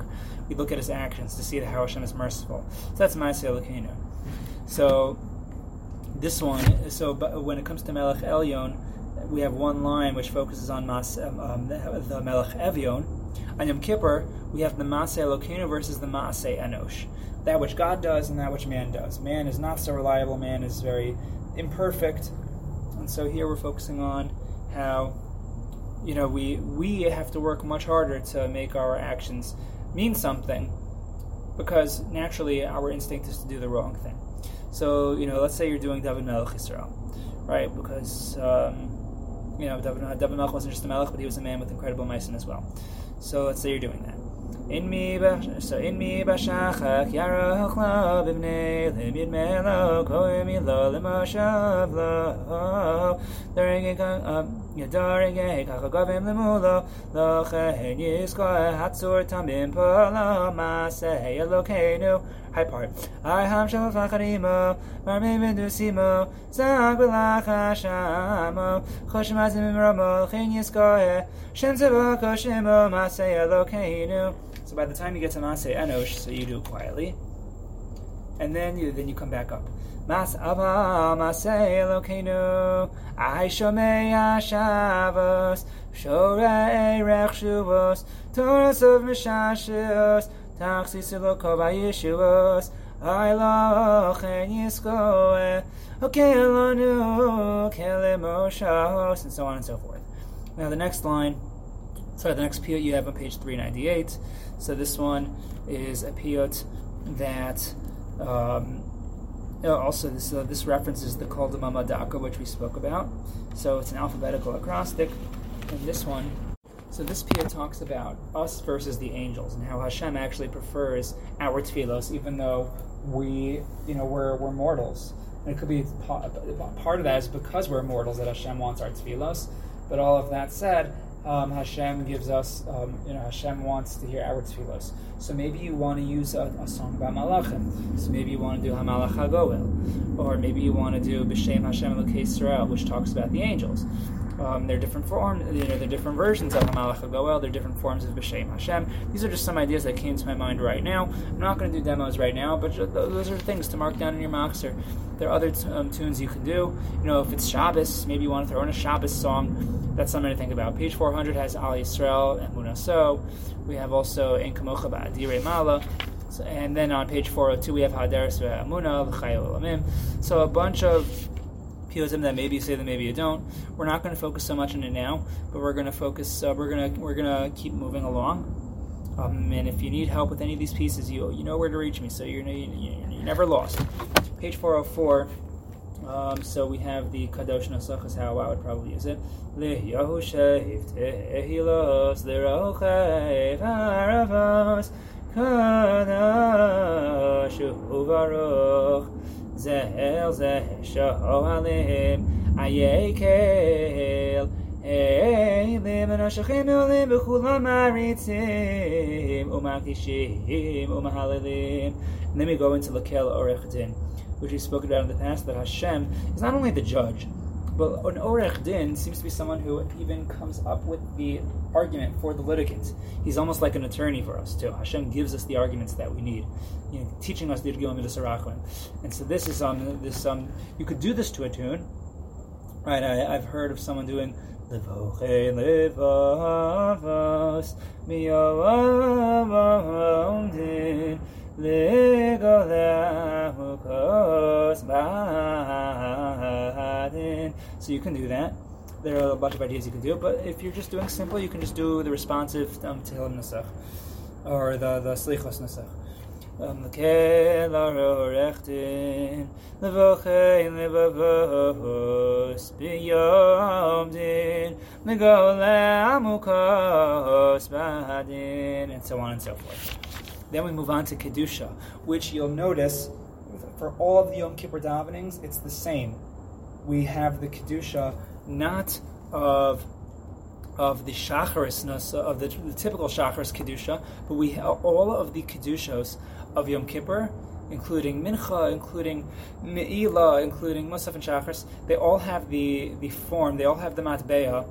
Speaker 1: We look at His actions to see how Hashem is merciful. So that's Maisei Elokeinu. So this one, so when it comes to Melech Elyon, we have one line which focuses on Mas, um, um, the, Melech Evyon, On Yom Kippur, we have the Maaseh Elokeinu versus the Maaseh Enosh. That which God does and that which man does. Man is not so reliable, man is very imperfect. And so here we're focusing on how you know we we have to work much harder to make our actions mean something because naturally our instinct is to do the wrong thing. So, you know, let's say you're doing David Melech Israel, right? Because, um, you know, David, David Melech wasn't just a Melech, but he was a man with incredible meisin as well. So let's say you're doing that. In me, so in me b'shachach yarach la b'bnei limid melo koim yilo l'moshav lo daring yadaring kach agavim lemulo lo chen yizko hatzur tamim polo maseh elokeinu high part. I ham shal facharimo marmim v'dusimo zag b'lach hashamo. Choshim azim imromo chen yizko shem tzivah koshimo maseh elokeinu so by the time you get to Maseh Enosh, so you do it quietly, and then you then you come back up. Mas Ava Maseh Elokeinu I Shomei Hashavos Shorei Rech Shuvos Toras of Mishashos Taxis Eloko Vayishuvos Ailochen Yiskoe Okelonu Kelemoshahos and so on and so forth. Now the next line sorry, the next piyut you have on page 398. So this one is a piyut that um, also this uh, this references the Kol Madaka, which we spoke about. So it's an alphabetical acrostic, and this one. So this piyut talks about us versus the angels and how Hashem actually prefers our tefillos, even though we, you know, we're, we're mortals. And it could be part of that is because we're mortals that Hashem wants our tefillos. But all of that said, um, Hashem gives us, um, you know, Hashem wants to hear our tefillos. So maybe you want to use a, a song about Malachim. So maybe you want to do Hamalach HaGoel. Or maybe you want to do B'Shem Hashem Elokei Yisrael, which talks about the angels. Um, they're different forms, you know, they're different versions of Hamalach HaGoel, they're different forms of B'Shem Hashem. These are just some ideas that came to my mind right now. I'm not going to do demos right now, but those are things to mark down in your machzor. There are other t- um, tunes you can do. You know, if it's Shabbos, maybe you want to throw in a Shabbos song. That's something to think about. Page 400 has Al Yisrael and Munaso. We have also In Kamocha Ba'adire Mala. So, and then on page 402 we have Hadaris Amuna, L'chayel Olamim. So a bunch of piyutim that maybe you say that maybe you don't. We're not going to focus so much on it now, but we're going to focus. Uh, we're going to we're going to keep moving along. Um, and if you need help with any of these pieces, you you know where to reach me. So you're you, you're never lost. Page 404. Um, so we have the Kadosh Nusach is how I would probably use it. Kadosh Zehel Zeh Shohalim Ayekel Eilim Anashachim Olim B'chulam Maritzim Umakishim Umahalilim And then we go into Lakel Orech Din which we spoke about in the past, that Hashem is not only the judge, but an Orech Din seems to be someone who even comes up with the argument for the litigant. He's almost like an attorney for us too. Hashem gives us the arguments that we need, you know, teaching us the Yirgiyom Mitzarachim. And so this is um this um you could do this to a tune, right? I, I've heard of someone doing Levoche levavos so you can do that. There are a bunch of ideas you can do, but if you're just doing simple, you can just do the responsive um, Tehillim Nesach, or the, the Slichos Nesach. המקל עורך דין, לבוכי לבבוס ביום דין, לגולה עמוקוס בהדין, and so on and so forth. Then we move on to Kedusha, which you'll notice for all of the Yom Kippur davenings, it's the same. We have the Kedusha not of of the shacharisness of the, the typical shacharis kedusha, but we have all of the kedushos of Yom Kippur, including mincha, including meila, including musaf and shacharis. They all have the the form. They all have the matbeya,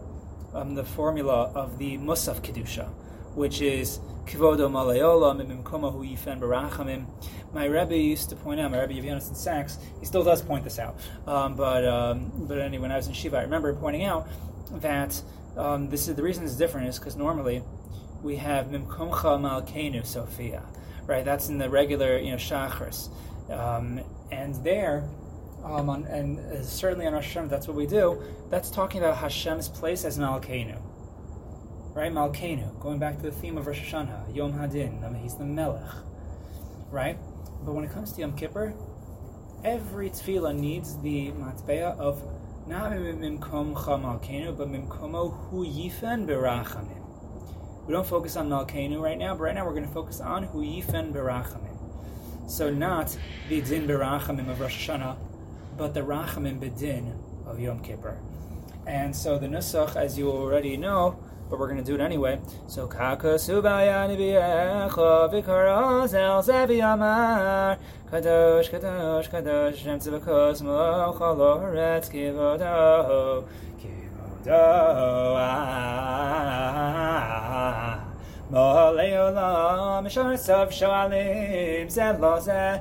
Speaker 1: um, the formula of the musaf kedusha, which is Kivodo Malayola Mimimkomahu Yifen Barachamim. My Rebbe used to point out, my Rebbe Yevyonis Sachs, he still does point this out. Um, but um, but anyway, when I was in Shiva, I remember pointing out that um, this is the reason it's different is because normally we have Mimkomcha Malkenu Sophia, right? That's in the regular, you know, Shachris. Um, and there, um, on, and uh, certainly on Rosh Hashanah, that's what we do. That's talking about Hashem's place as Malkenu, right? Malkenu, going back to the theme of Rosh Hashanah, Yom Hadin, he's the Melech, right? But when it comes to Yom Kippur, every tefillah needs the matbeah of not mimkom chamalkenu, but mimkomo hu yifen berachamim. We don't focus on malkenu right now, but right now we're going to focus on hu yifen berachamim. So not the din berachamim of Rosh Hashanah, but the rachamim bedin of Yom Kippur. And so the nusach, as you already know, but we're going to do it anyway. So kadosh kadosh kadosh Shem tzivakos mo chaloretz kivodo kivodo Mo'alei olam shar sav shalim zeh lo zeh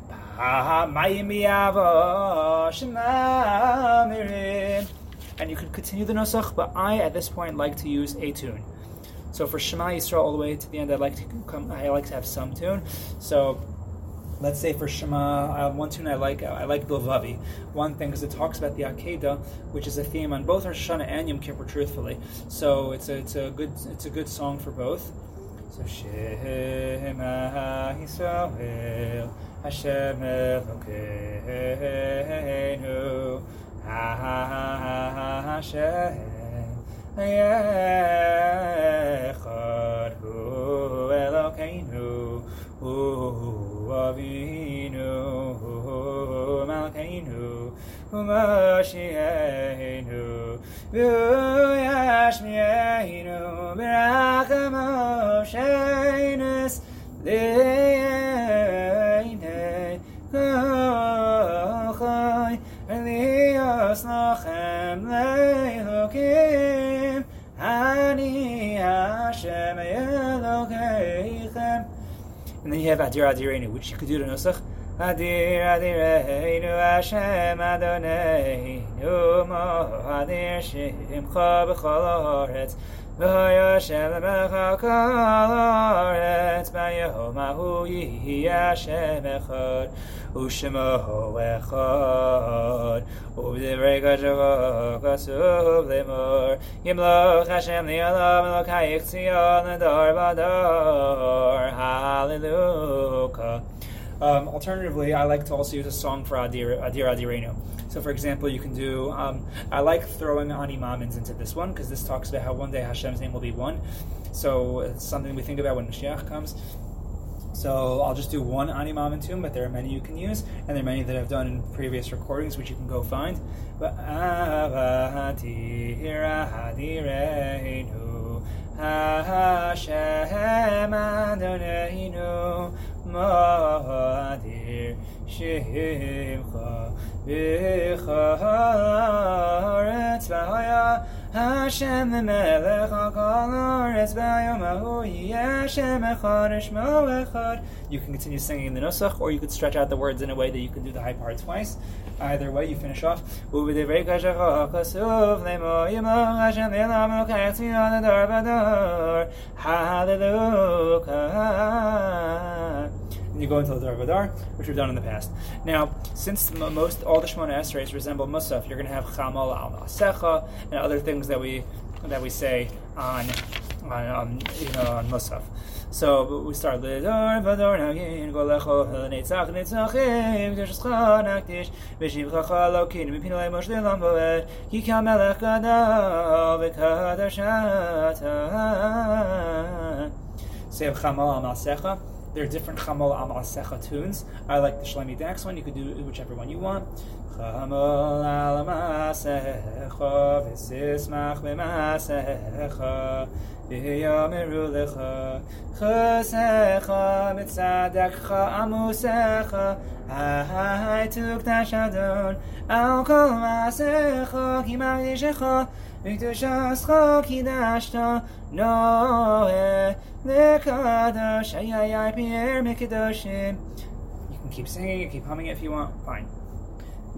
Speaker 1: And you could continue the Nusach, but I, at this point, like to use a tune. So for Shema Yisrael all the way to the end, I like to come. I like to have some tune. So let's say for Shema, uh, one tune I like, I like Bilvavi. One thing because it talks about the Akedah, which is a theme on both Rosh Hashanah and Yom Kippur, truthfully. So it's a it's a good it's a good song for both. So Shema Yisrael. Hashem Elokeinu Hashem Echad Hu Elokeinu. Hu Avinu. Hu Malkeinu. Hu Moshienu Hu Yashmienu Berachamo And then you have Adir Adirenu, which you could do to Nusach. Adir Adireinu Hashem Adoneinu Mo Adir Shimcha B'chol Haaretz V'hoyoshem Lemecha Kol Haaretz B'yom Ahu Yihi Hashem Echad Ushemo Echad U'b'divrei Kashavo Kasuv Lemor Yimloch Hashem Li'olam Elokayich Tzion L'dor V'dor Hallelujah um, alternatively, I like to also use a song for Adir, Adir Adirenu. So, for example, you can do, um, I like throwing Ani Mamins into this one because this talks about how one day Hashem's name will be one. So, it's something we think about when Mashiach comes. So I'll just do one Ani Mamin tune, but there are many you can use, and there are many that I've done in previous recordings, which you can go find. But Hashem Adonai Madir Shimcha B'charetz V'haya Hashem Melech HaKol Ahu Hashem Echad Shmo Echad You can continue singing in the Nusach, or you could stretch out the words in a way that you can do the high part twice. Either way, you finish off. Hallelujah you go into the Darvadar, which we've done in the past. Now, since most all the Shemona Esrei resemble Musaf, you're going to have Chamal al Masecha and other things that we that we say on on um, you know, on Musaf. So we start Lidor Vador Nagin Golecho Netzach Netzachim Tishcha Nakdish Vishivcha Chalokin Mipinolei Moshe Lamboed Yikam Melech Gadol V'Kadashata Say Chamal al Masecha there are different Chamol Am Asecha tunes. I like the Shloime Dachs one. You could do whichever one you want. Chamol Al Masecha V'sismach B'masecha V'yomeru Lecha Chosecha Mitzadekcha Amusecha Hai Tukdash Adon Al Kol Masecha Ki Magdishecha V'kdushascha Kidashta Noeh Lekadosh Ayayay Pierre Mekadoshim You can keep singing, keep humming it if you want, fine.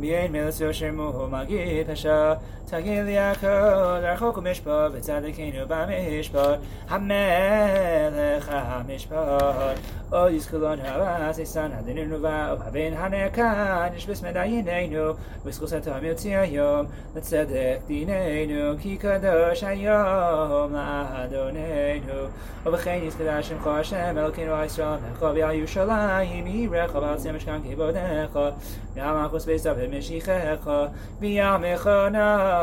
Speaker 1: מיין מלס יושר מו מגיד פשע תגיד לי הכל רחוק ומשפט וצדקנו במשפט המלך המשפט או יזכלון הבאס יסן הדיננו והבין הנקן ישבס מדיינינו וזכוסתו יוציא היום לצדק דיננו כי קדוש היום לאדוננו. ובכן יזכדה שמך השם אלוקינו ישראל מלכו בירושלים ירחו בארצי המשכן כבודך ימחוס בית דוד משיחך ויעמך נח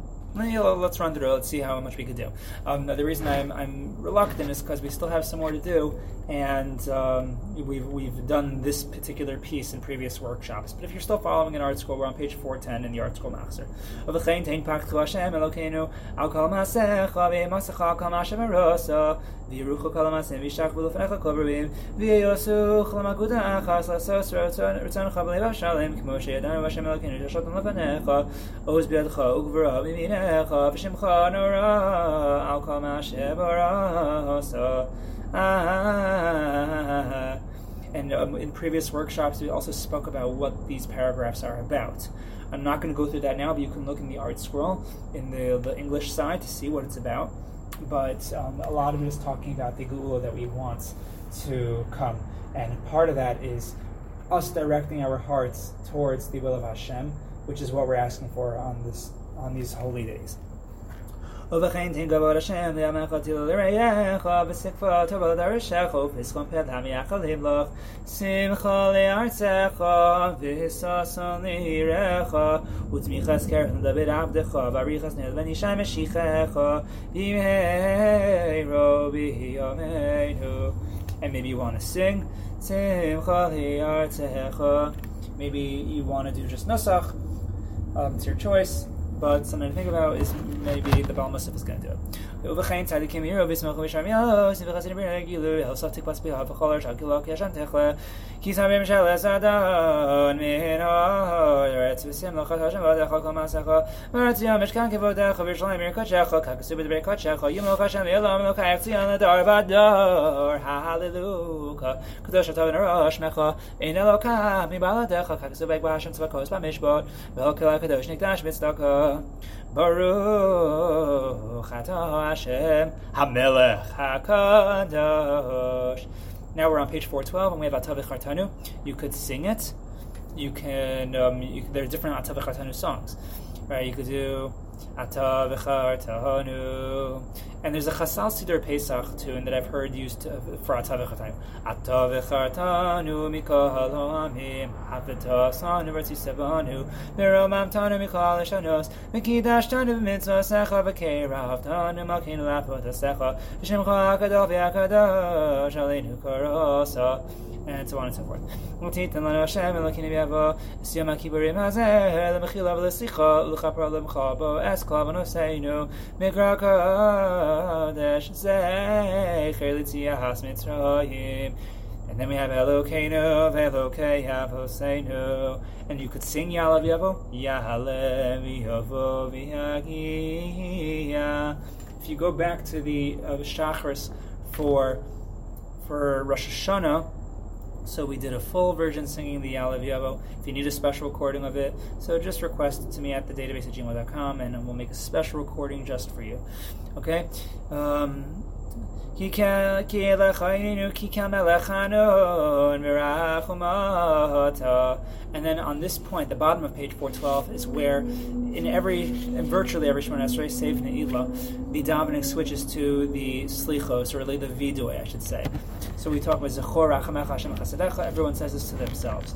Speaker 1: let's run through. Let's see how much we could do. Um, the reason I'm, I'm reluctant is because we still have some more to do, and um, we've we've done this particular piece in previous workshops. But if you're still following an ArtScroll, we're on page 410 in the ArtScroll Master. And um, in previous workshops, we also spoke about what these paragraphs are about. I'm not going to go through that now, but you can look in the ArtScroll in the, the English side to see what it's about. But um, a lot of it is talking about the geulah that we want to come. And part of that is us directing our hearts towards the will of Hashem, which is what we're asking for on this on these holy days. ובכן תנגבור השם ויאמך תילו לרעייך ושקפו טובה לדרשך ופסחון פדם יחלים לך שמחה לארצך וששון לעירך ותמיכס קרח לדוד עבדך ואריכס נל ונישי משיחך במהרו ביומנו And maybe you want to sing שמחה לארצך Maybe you want to do just nusach um, it's your choice but something to think about is maybe the Baal Musaf is going to do it. ובכן צדיקים יראו וישמחו וישרמיוס וחסידים ירגילו הוסף תקבץ פיו וכל הרשע גילו כי ישן תכלה כי שמים של אסדון מן הארץ ושמלוך השם ועדך כל מעשיך וארץ יום משכן כבודך וירושלים עיר קודשך ככסו בדברי קודשך ימלוך השם ואלוהים אלוקי ציון לדור ודור הללוקה קדוש אתה ונורא שמך אין אלוקה מבלעדיך ככסו בגבה השם צבקוס במשבות והכל הקדוש נקדש בצדקה Baruch Atah Hashem Hamelech Hakadosh. Now we're on page 412 and we have Atavich Hartanu. You could sing it. You can. Um, you, there are different Atavich Hartanu songs, right? You could do Ata v'chartanu. And there's a Chasal Siddur Pesach tune that I've heard used to, for Ata v'chartanu. Ata v'chartanu mikol ha'amim hafeta sanu v'tzi sebanu v'romam tanu mikol ha'shanos v'kidash tanu v'mitzvah secha v'keirav tanu malkinu lapot ha'secha v'shemcha ha'kadol v'ha'kadosh aleinu korosa and so on and so forth. ותיתן לנו השם אלוקינו ביבוא סיום הכיבורים הזה למחילה ולשיחה ולכפר למחה בו אס כל עוונותינו מגרע Kodesh Zecher Litziyahas And then we have Elokeinu Velokei Avoseinu. And you could sing Yalav Yavo, Yahalev Yavo Vihagiyah. If you go back to the uh, Shachris for, for Rosh Hashanah, so we did a full version singing the Yalav Yavo. If you need a special recording of it, so just request it to me at the database at gmail.com and we'll make a special recording just for you. Okay? Um, And then on this point, the bottom of page 412 is where, in every, in virtually every Shemon Esrei, save Ne'ilah, the davening switches to the Slichos, or really the Vidui, I should say. So we talk about Zechor Rachamecha Hashem Chasadecha, everyone says this to themselves.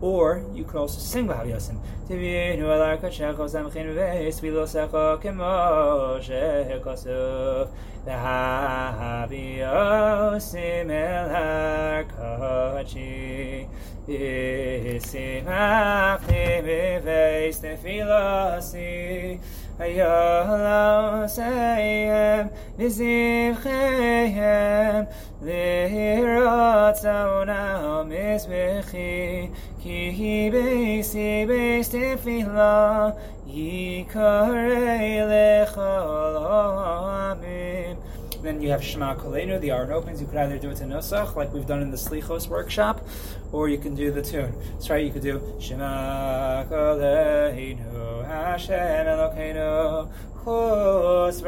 Speaker 1: or you could also sing el harkachi Isimachti v'veis tefilasi V'hirotzonah mizbechi Ki beisi beis tefila Yikarei lechol amim then you have Shema Kolenu, the Aron opens. You could either do it to Nosach, like we've done in the Slichos workshop, or you can do the tune. That's right, you could do Shema Kolenu, Hashem Elokeinu, Chus.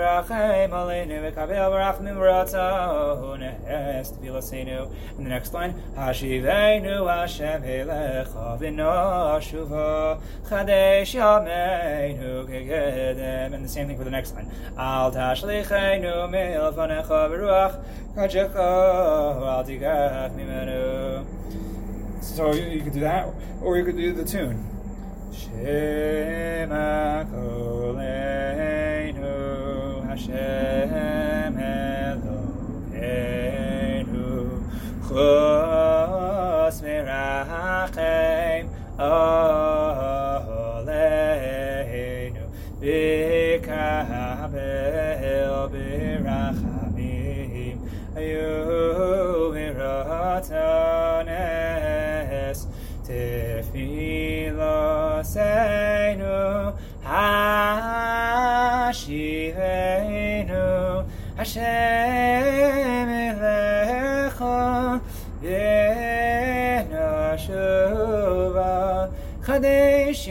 Speaker 1: And the next line, Hashivenu Hashem elecha chadesh yameinu kegedem. And the same thing for the next line. Al tashlichenu milfanecha v'ruach al tigach mimenu. So you, you could do that, or you could do the tune. Shema Koleinu Hashem Elokeinu. Chos Merachem Oleinu V'kabel B'rachamim Ayu Miratanes Tefiloseinu Hashem Elecha Chadesh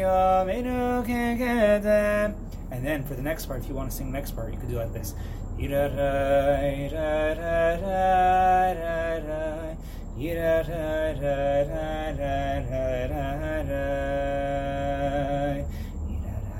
Speaker 1: Kegedem And then for the next part, if you want to sing the next part, you could do like this.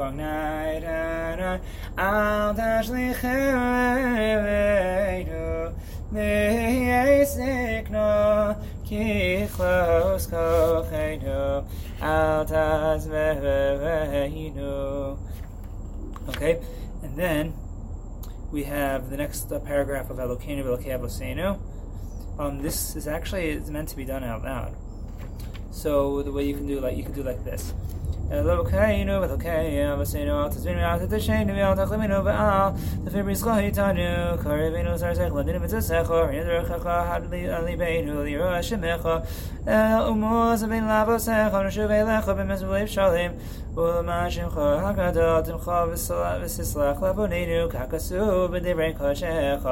Speaker 1: Al Al Okay, and then we have the next uh, paragraph of Elokeinu Elokei. Um, this is actually it's meant to be done out loud. So the way you can do like you can do like this. Elokeinu Elokei Avosenu Al Tazvinu Al Tashenu Al Tachliminu Ve'al Tefir Brizcho Hitanu Karevinu Zarzech Ladinu Mitzasecho Yedrechecha Hadli Alibeinu Liro Hashemecha El Umuz Abin Lavosecha Nushuv Elecha B'mezvelev Shalim ולמה שמך הגדול תמך וססלח לבוננו ככסו בדברי קודשך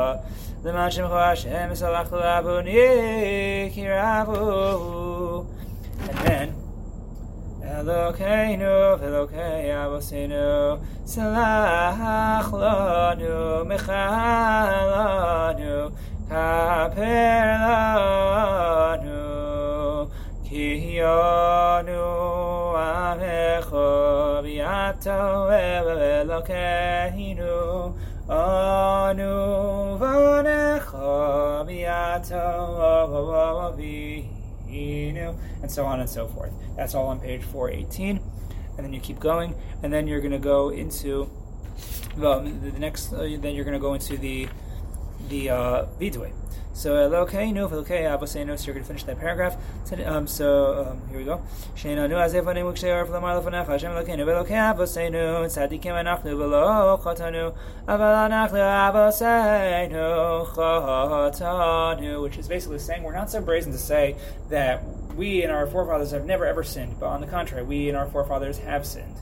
Speaker 1: למען שמך השם סלח לבוני כי רבו And then Elokeinu v'Elokei Avosenu Salach lanu Mechal lanu Kaper lanu Ki yonu amecho v'yato elokeinu anu vanecho v'yato v'inu and so on and so forth. That's all on page 418. And then you keep going, and then you're going to go into the next. Uh, then you're going to go into the the uh, vidui. So Elokeinu v'Elokei Avoseinu. So you're going to finish that paragraph. Um, so um, here we go. Sheinu azevanim uksheir v'lamar lefanecha Hashem Elokeinu v'Elokei Avoseinu tzadikim anachnu v'lo chotanu aval anachnu Avoseinu chotanu. Which is basically saying we're not so brazen to say that we and our forefathers have never ever sinned, but on the contrary, we and our forefathers have sinned.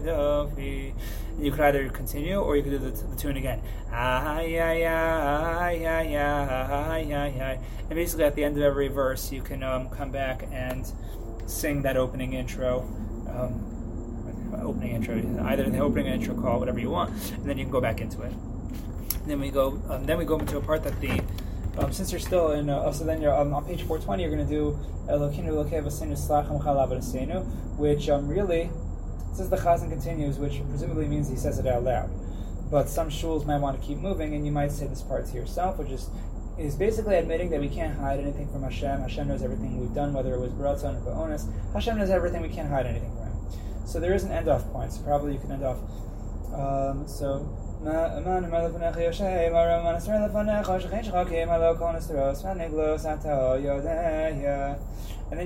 Speaker 1: Dofi. You could either continue or you could do the, the tune again. And basically, at the end of every verse, you can um, come back and sing that opening intro. Um, opening intro, either the opening intro call, whatever you want, and then you can go back into it. And then we go, um, then we go into a part that the um, since you're still in, uh, so then you're um, on page 420, you're going to do Chalav which um, really says the Chazan continues, which presumably means he says it out loud. But some shuls might want to keep moving, and you might say this part to yourself, which is is basically admitting that we can't hide anything from Hashem. Hashem knows everything we've done, whether it was Baratzon or Ba'onis. Hashem knows everything. We can't hide anything from Him. So there is an end off point. So probably you can end off. Um, so and then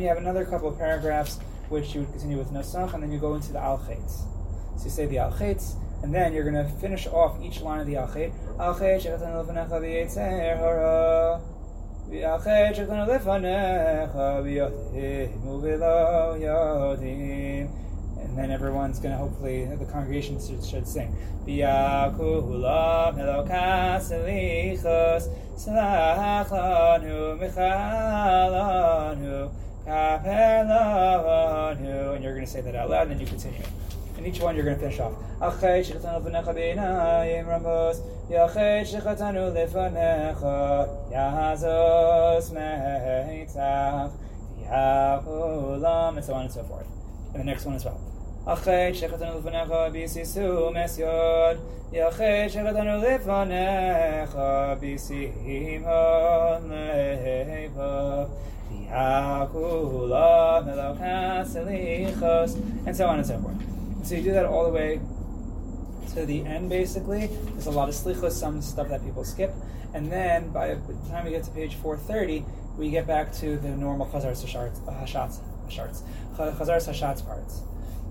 Speaker 1: you have another couple of paragraphs which you would continue with Nosach, and then you go into the Al So you say the Al and then you're going to finish off each line of the Al Chet. Al Chet shechatan lefanecha v'yetzer hara. Al Chet shechatan lefanecha v'yotim u'v'lo yodim and then everyone's going to hopefully the congregation should, should sing. And you're going to say that out loud, and then you continue. And each one you're going to finish off. and so on and so forth. And the next one as well. אחרי שחטאנו לפניך בסיסום אסיון, יחד שחטאנו לפניך בסימון לבב. And so on and so forth. So you do that all the way to the end, basically. There's a lot of slichos, some stuff that people skip. And then by the time we get to page 430, we get back to the normal chazaras hashatz, hashatz, chazar hashatz parts.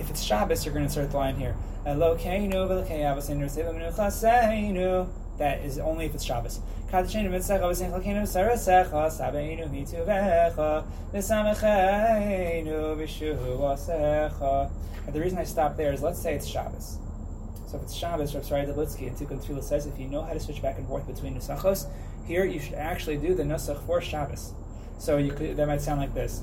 Speaker 1: if it's Shabbos, you're going to start the line here. That is only if it's Shabbos. And the reason I stop there is let's say it's Shabbos. So if it's Shabbos, Rav Sari Dablitsky and Tikkun Tefillah says if you know how to switch back and forth between nusachos, here you should actually do the nusach for Shabbos. So you could, that might sound like this.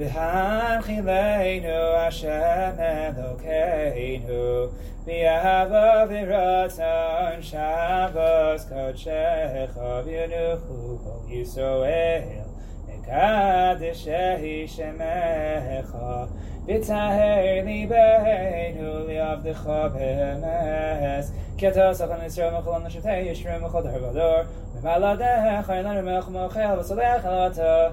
Speaker 1: V'hanchileinu Hashem Elokeinu V'yahava v'ratzon Shabbos Kodshecha V'yunuchuvo Yisrael Kadeshei Shemecha B'taher libeinu liavdecha b'emes Ki ata sachan Yisrael mechol an nashetei Yishrim mechol dar vador V'maladecha ilanu mech mochel v'salech alata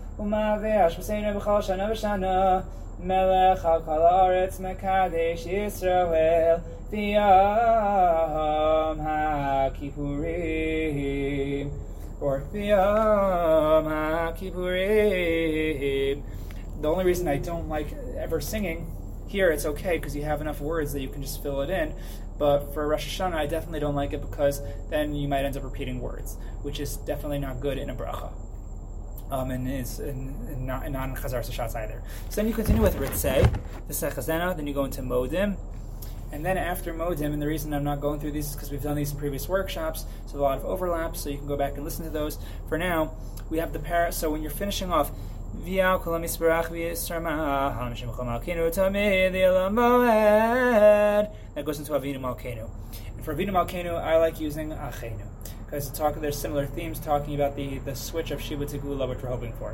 Speaker 1: B'Chol Shana V'Shana Melech Al Kol Eretz Mekadesh Yisrael V'Yom HaKippurim or V'Yom HaKippurim. The only reason I don't like ever singing here, it's okay because you have enough words that you can just fill it in. But for Rosh Hashanah, I definitely don't like it because then you might end up repeating words, which is definitely not good in a bracha. Um, and is in, in not in non Chazaras Hashatz either. So then you continue with Ritzei, the Sechazena, then you go into Modim, and then after Modim, and the reason I'm not going through these is because we've done these in previous workshops, so a lot of overlaps, so you can go back and listen to those. For now, we have the para. So when you're finishing off, that goes into Avinu Malkenu. And for Avinu Malkenu, I like using Achenu because talk, there's similar themes talking about the, the switch of Shiva to Geulah, which we're hoping for.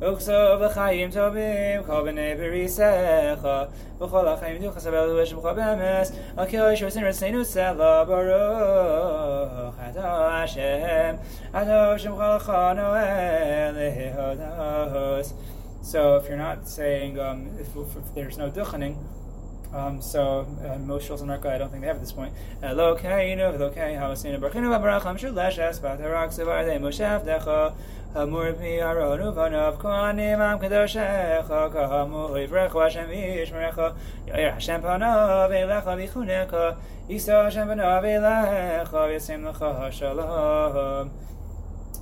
Speaker 1: וכסו בחיים טובים, כל בני בריסך, בכל החיים דו חסבל ושמך במס, הכי שעושים רצינו סלע ברוך, אתה השם, אתה שמך לך נועל להודות. So if you're not saying, um, if, if there's no duchening, um, so uh, most Shulchan Aruch, I don't think they have at this point. Elokeinu, Elokeinu, Havasinu, Barchinu, Babaracham, Shuleshes, Batarak, Sevarde, Moshe, Avdecha, Hamur pi aronu vanav kohanim am kadoshecha kahamu ivrecha Hashem v'yishmerecha Yair Hashem panav elecha v'chunecha Yisa Hashem panav elecha v'yisim lecha shalom.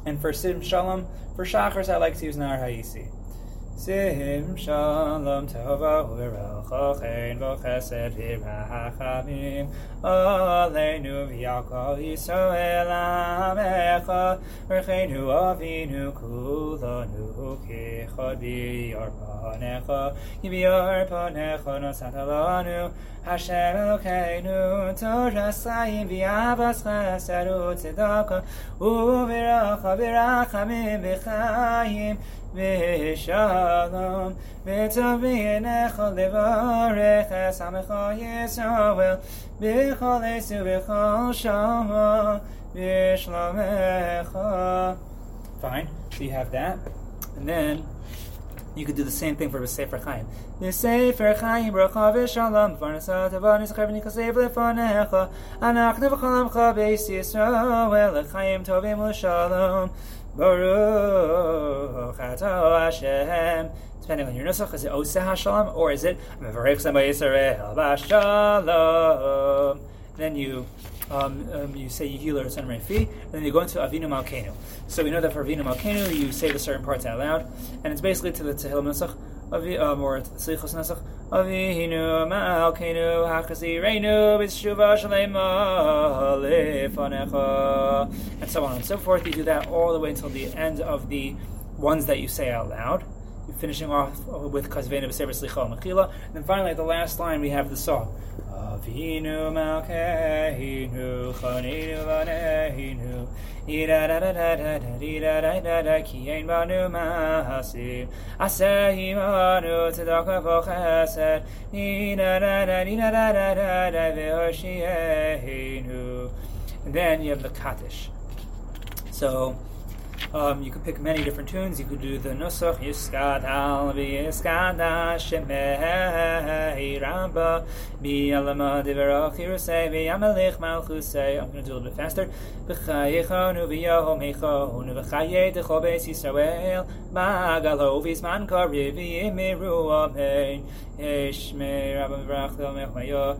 Speaker 1: And for Sim Shalom, for Shacharis, I like to use Nar שים שלום טובה ורוחו חן וחסד ורחמים עלינו ועל כל ישראל עמך ורחנו אבינו כולנו כאחד ביור פניך וביור פניך נשאת לנו השם אלוקינו תורה סיים ויעבס חסד וצדקה וברכה ברחמים בחיים ושלום, ותביא עיניך לברך את עמך ישראל, בכל עץ ובכל שעה, בשלומך. Fine, so you have that, and then you could do the same thing for Sefer Chaim. Sefer Chaim bracha v'shalom v'arnasat avanis chavni kasev lefanecha anachnu v'chalamcha beis Yisrael lechaim tovim l'shalom Baruch Atah Hashem. Depending on your nusach, is it Oseh Hashalom or is it Mevarech Sema Yisrael Bashalom? Then you um, um, you say Yehil or Son Refi, and then you go into Avinu Malkenu. So we know that for Avinu Malkenu, you say the certain parts out loud, and it's basically to the Tehillim Nusach, Hakazirenu B'Shuva Shalema Lefanecha, and so on and so forth. You do that all the way until the end of the ones that you say out loud. You're finishing off with Kazvena B'Sever Slicha Mechila, and then finally at the last line we have the song. Avinu Malkeinu Chaninu Vaneinu Ida da da da da da da da da da Ki Banu Mahasim Asehi Manu Tzedaka V'Chesed Ida da da da da da da da V'Hoshienu then you have the Kaddish. So Um, you could pick many different tunes. You could do the Nusach Yiskadal V'Yiskada Shemei Rabba B'Alama Divarach Yerusei V'Yamelech I'm going to do a little bit faster. B'Chayechonu V'Yahom Echonu V'Chaye Decho Beis Yisrael Magalo V'Zman Kariv V'Yimiru Amen. Eshmei Rabba V'Rach Mayo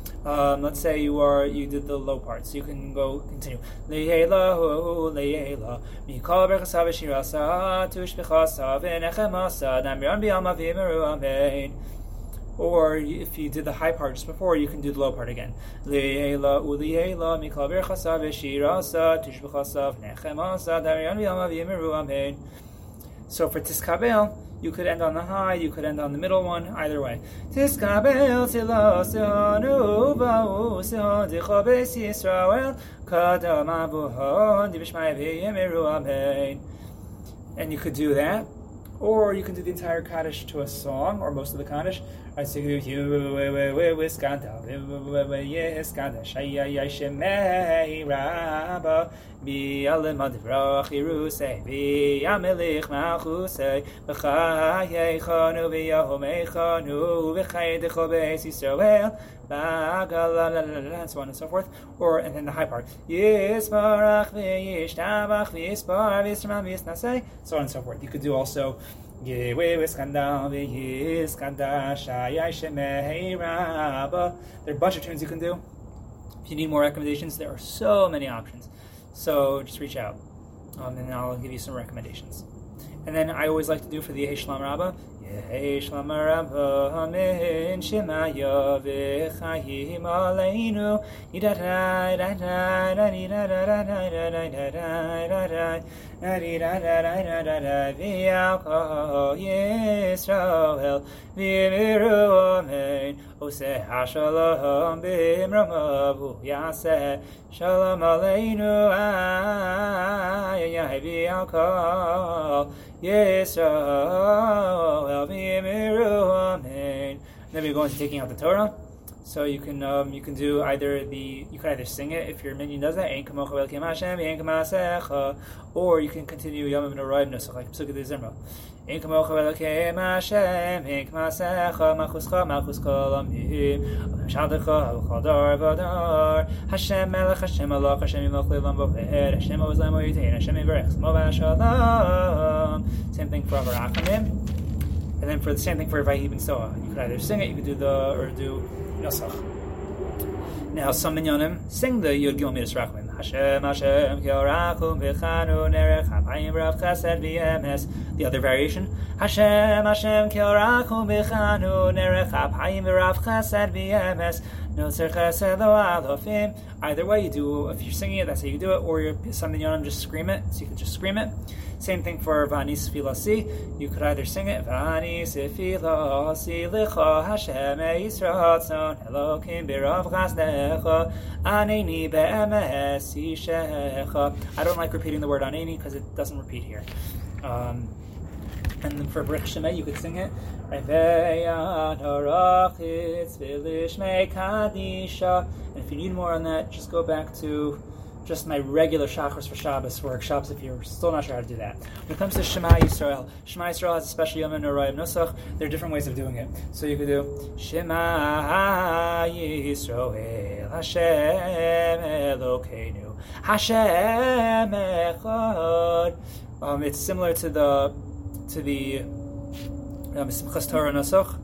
Speaker 1: Um, let's say you are you did the low part, so you can go continue. Or if you did the high part just before, you can do the low part again. So for tiskabel, you could end on the high, you could end on the middle one, either way. And you could do that. Or you can do the entire Kaddish to a song, or most of the Kaddish. I say, bi alle mad vrach iruse bi amelich machuse bchaye khanu bi yom khanu bi khayde khobes israel and so on and so forth, or and then the high part, so on and so forth. You could do also Yewe v'skandal v'yiskandal shayai shemei rabba. There are a bunch of tunes you can do. If you need more recommendations, there are so many options. So just reach out, um, and I'll give you some recommendations. And then I always like to do for the Yehi Shlam Rabbah, Yehi Shlam Rabbah, Amen, Shemaya, V'chayim Aleinu, Yidarai, Darai, Darai, Darai, Darai, Darai, Darai, Darai, V'yalko Yisrael, V'miru Amen, Ose HaShalom, B'mramavu, Yaseh, Shalom Aleinu, Ayayay, V'yalko, Yisrael v'yimiru amen. Then we go into taking out the Torah. So you can um, you can do either the you can either sing it if your minyan does that, or you can continue Yom Noraim Nusach like Pesukei de Zimra. Same thing for Avarachamim. And then for the same thing for Vayhi Ben Soa, you could either sing it, you could do the or do Nosach. Now some minyanim sing the Yud Gimel Midas Rachman. Hashem Hashem Kyorakum V'chanu Nerech Hapayim Rav Chesed V'emes. The other variation. Hashem Hashem Kyorakum V'chanu Nerech Hapayim Rav Chesed V'emes. No Chesed Lo Alofim. Either way, you do. If you're singing it, that's how you do it. Or you're some minyanim just scream it, so you can just scream it. Same thing for Vanis Filasi. You could either sing it Vanis Filasi Licha Hashem Yisrael Elokim Birav Chasdecha Aneni Be'emes Yishecha. I don't like repeating the word Aneni because it doesn't repeat here. Um, and then for Brich Shemay, you could sing it. And if you need more on that, just go back to just my regular Shachris for Shabbos workshops if you're still not sure how to do that. When it comes to Shema Yisrael, Shema Yisrael has a special Yom Noraim Nusach. There are different ways of doing it. So you could do Shema Yisrael Hashem Elokeinu Hashem Echad. Um, it's similar to the to the um, Simchas Torah Nusach.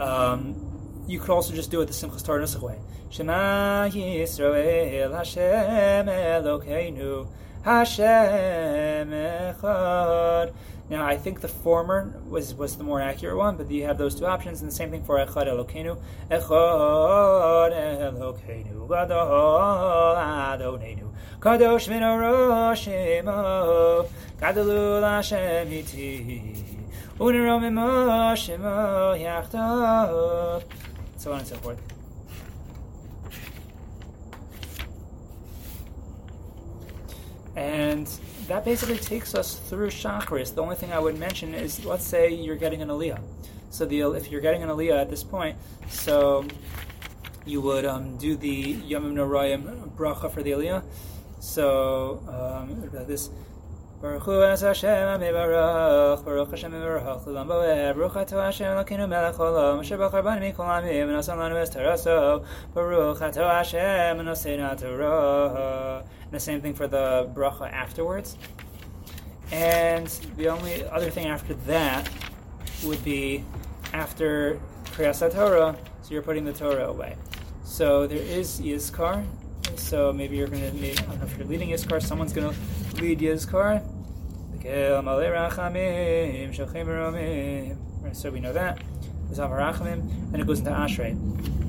Speaker 1: Um, you could also just do it the Simchas Torah Nusach way. Shema Yisrael Hashem Elokeinu Hashem Echad. Now, I think the former was, was the more accurate one, but you have those two options, and the same thing for Echad Elokeinu. Echad Elokeinu Gadol Adonenu Kadosh V'Noroshimo Gadolul Hashem Iti Uneromimo Shemo Yachtov so on and so forth. And that basically takes us through Shacharis. The only thing I would mention is, let's say you're getting an aliyah. So the if you're getting an aliyah at this point, so you would um, do the Yomim Nora'im bracha for the aliyah. So um, this. Baruch Hu es Hashem Baruch Hashem Mevarach L'lam Boeh Baruch Ato Hashem Elokeinu Melech Olam Asher Bachar Bani Mikol Amim V'nasan Lanu Hashem Torah the same thing for the bracha afterwards. And the only other thing after that would be after Kriyas Torah, so you're putting the Torah away. So there is Yizkor. So maybe you're going to, I don't know if you're leading Yizkor, someone's going to lead Yizkor. So we know that. And it goes into Ashrei.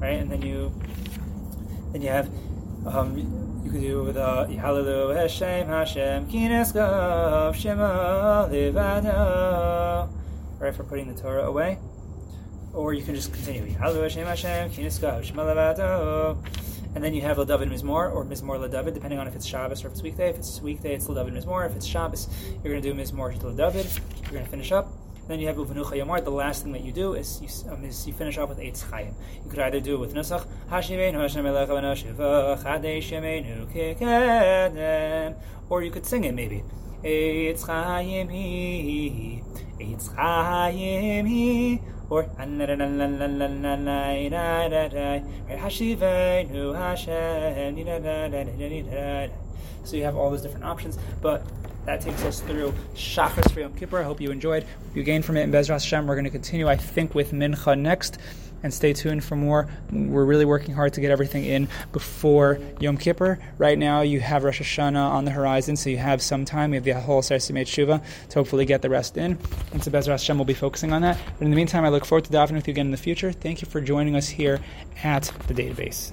Speaker 1: Right, and then you then you have um, you could do with uh, Hallelu Hashem Hashem Kineskav Shema Levado. Right, for putting the Torah away. Or you can just continue. Hallelu Hashem Hashem Kineskav Shema Levado. And then you have David Mizmor or Mizmor David, depending on if it's Shabbos or if it's weekday. If it's weekday, it's David Mizmor. If it's Shabbos, you're going to do Mizmor David. You're going to finish up. Then you have Uvanucha Yomar. The last thing that you do is you, um, is you finish off with Eitz Chayim. You could either do it with Nusach Hashivenu Hashem Elecha V'Noshiva Chadesh Yemenu Kekedem, or you could sing it maybe. Eitz Chayim Hi, Eitz Chayim Hi, or So you have all those different options, but that takes us through Shachris for Yom Kippur. I hope you enjoyed. You gained from it in Bezras Hashem. We're going to continue, I think, with Mincha next. And stay tuned for more. We're really working hard to get everything in before Yom Kippur. Right now, you have Rosh Hashanah on the horizon, so you have some time. We have the whole Aseres Yemei Teshuva to hopefully get the rest in. And so Bezras Hashem will be focusing on that. But in the meantime, I look forward to davening with you again in the future. Thank you for joining us here at the database.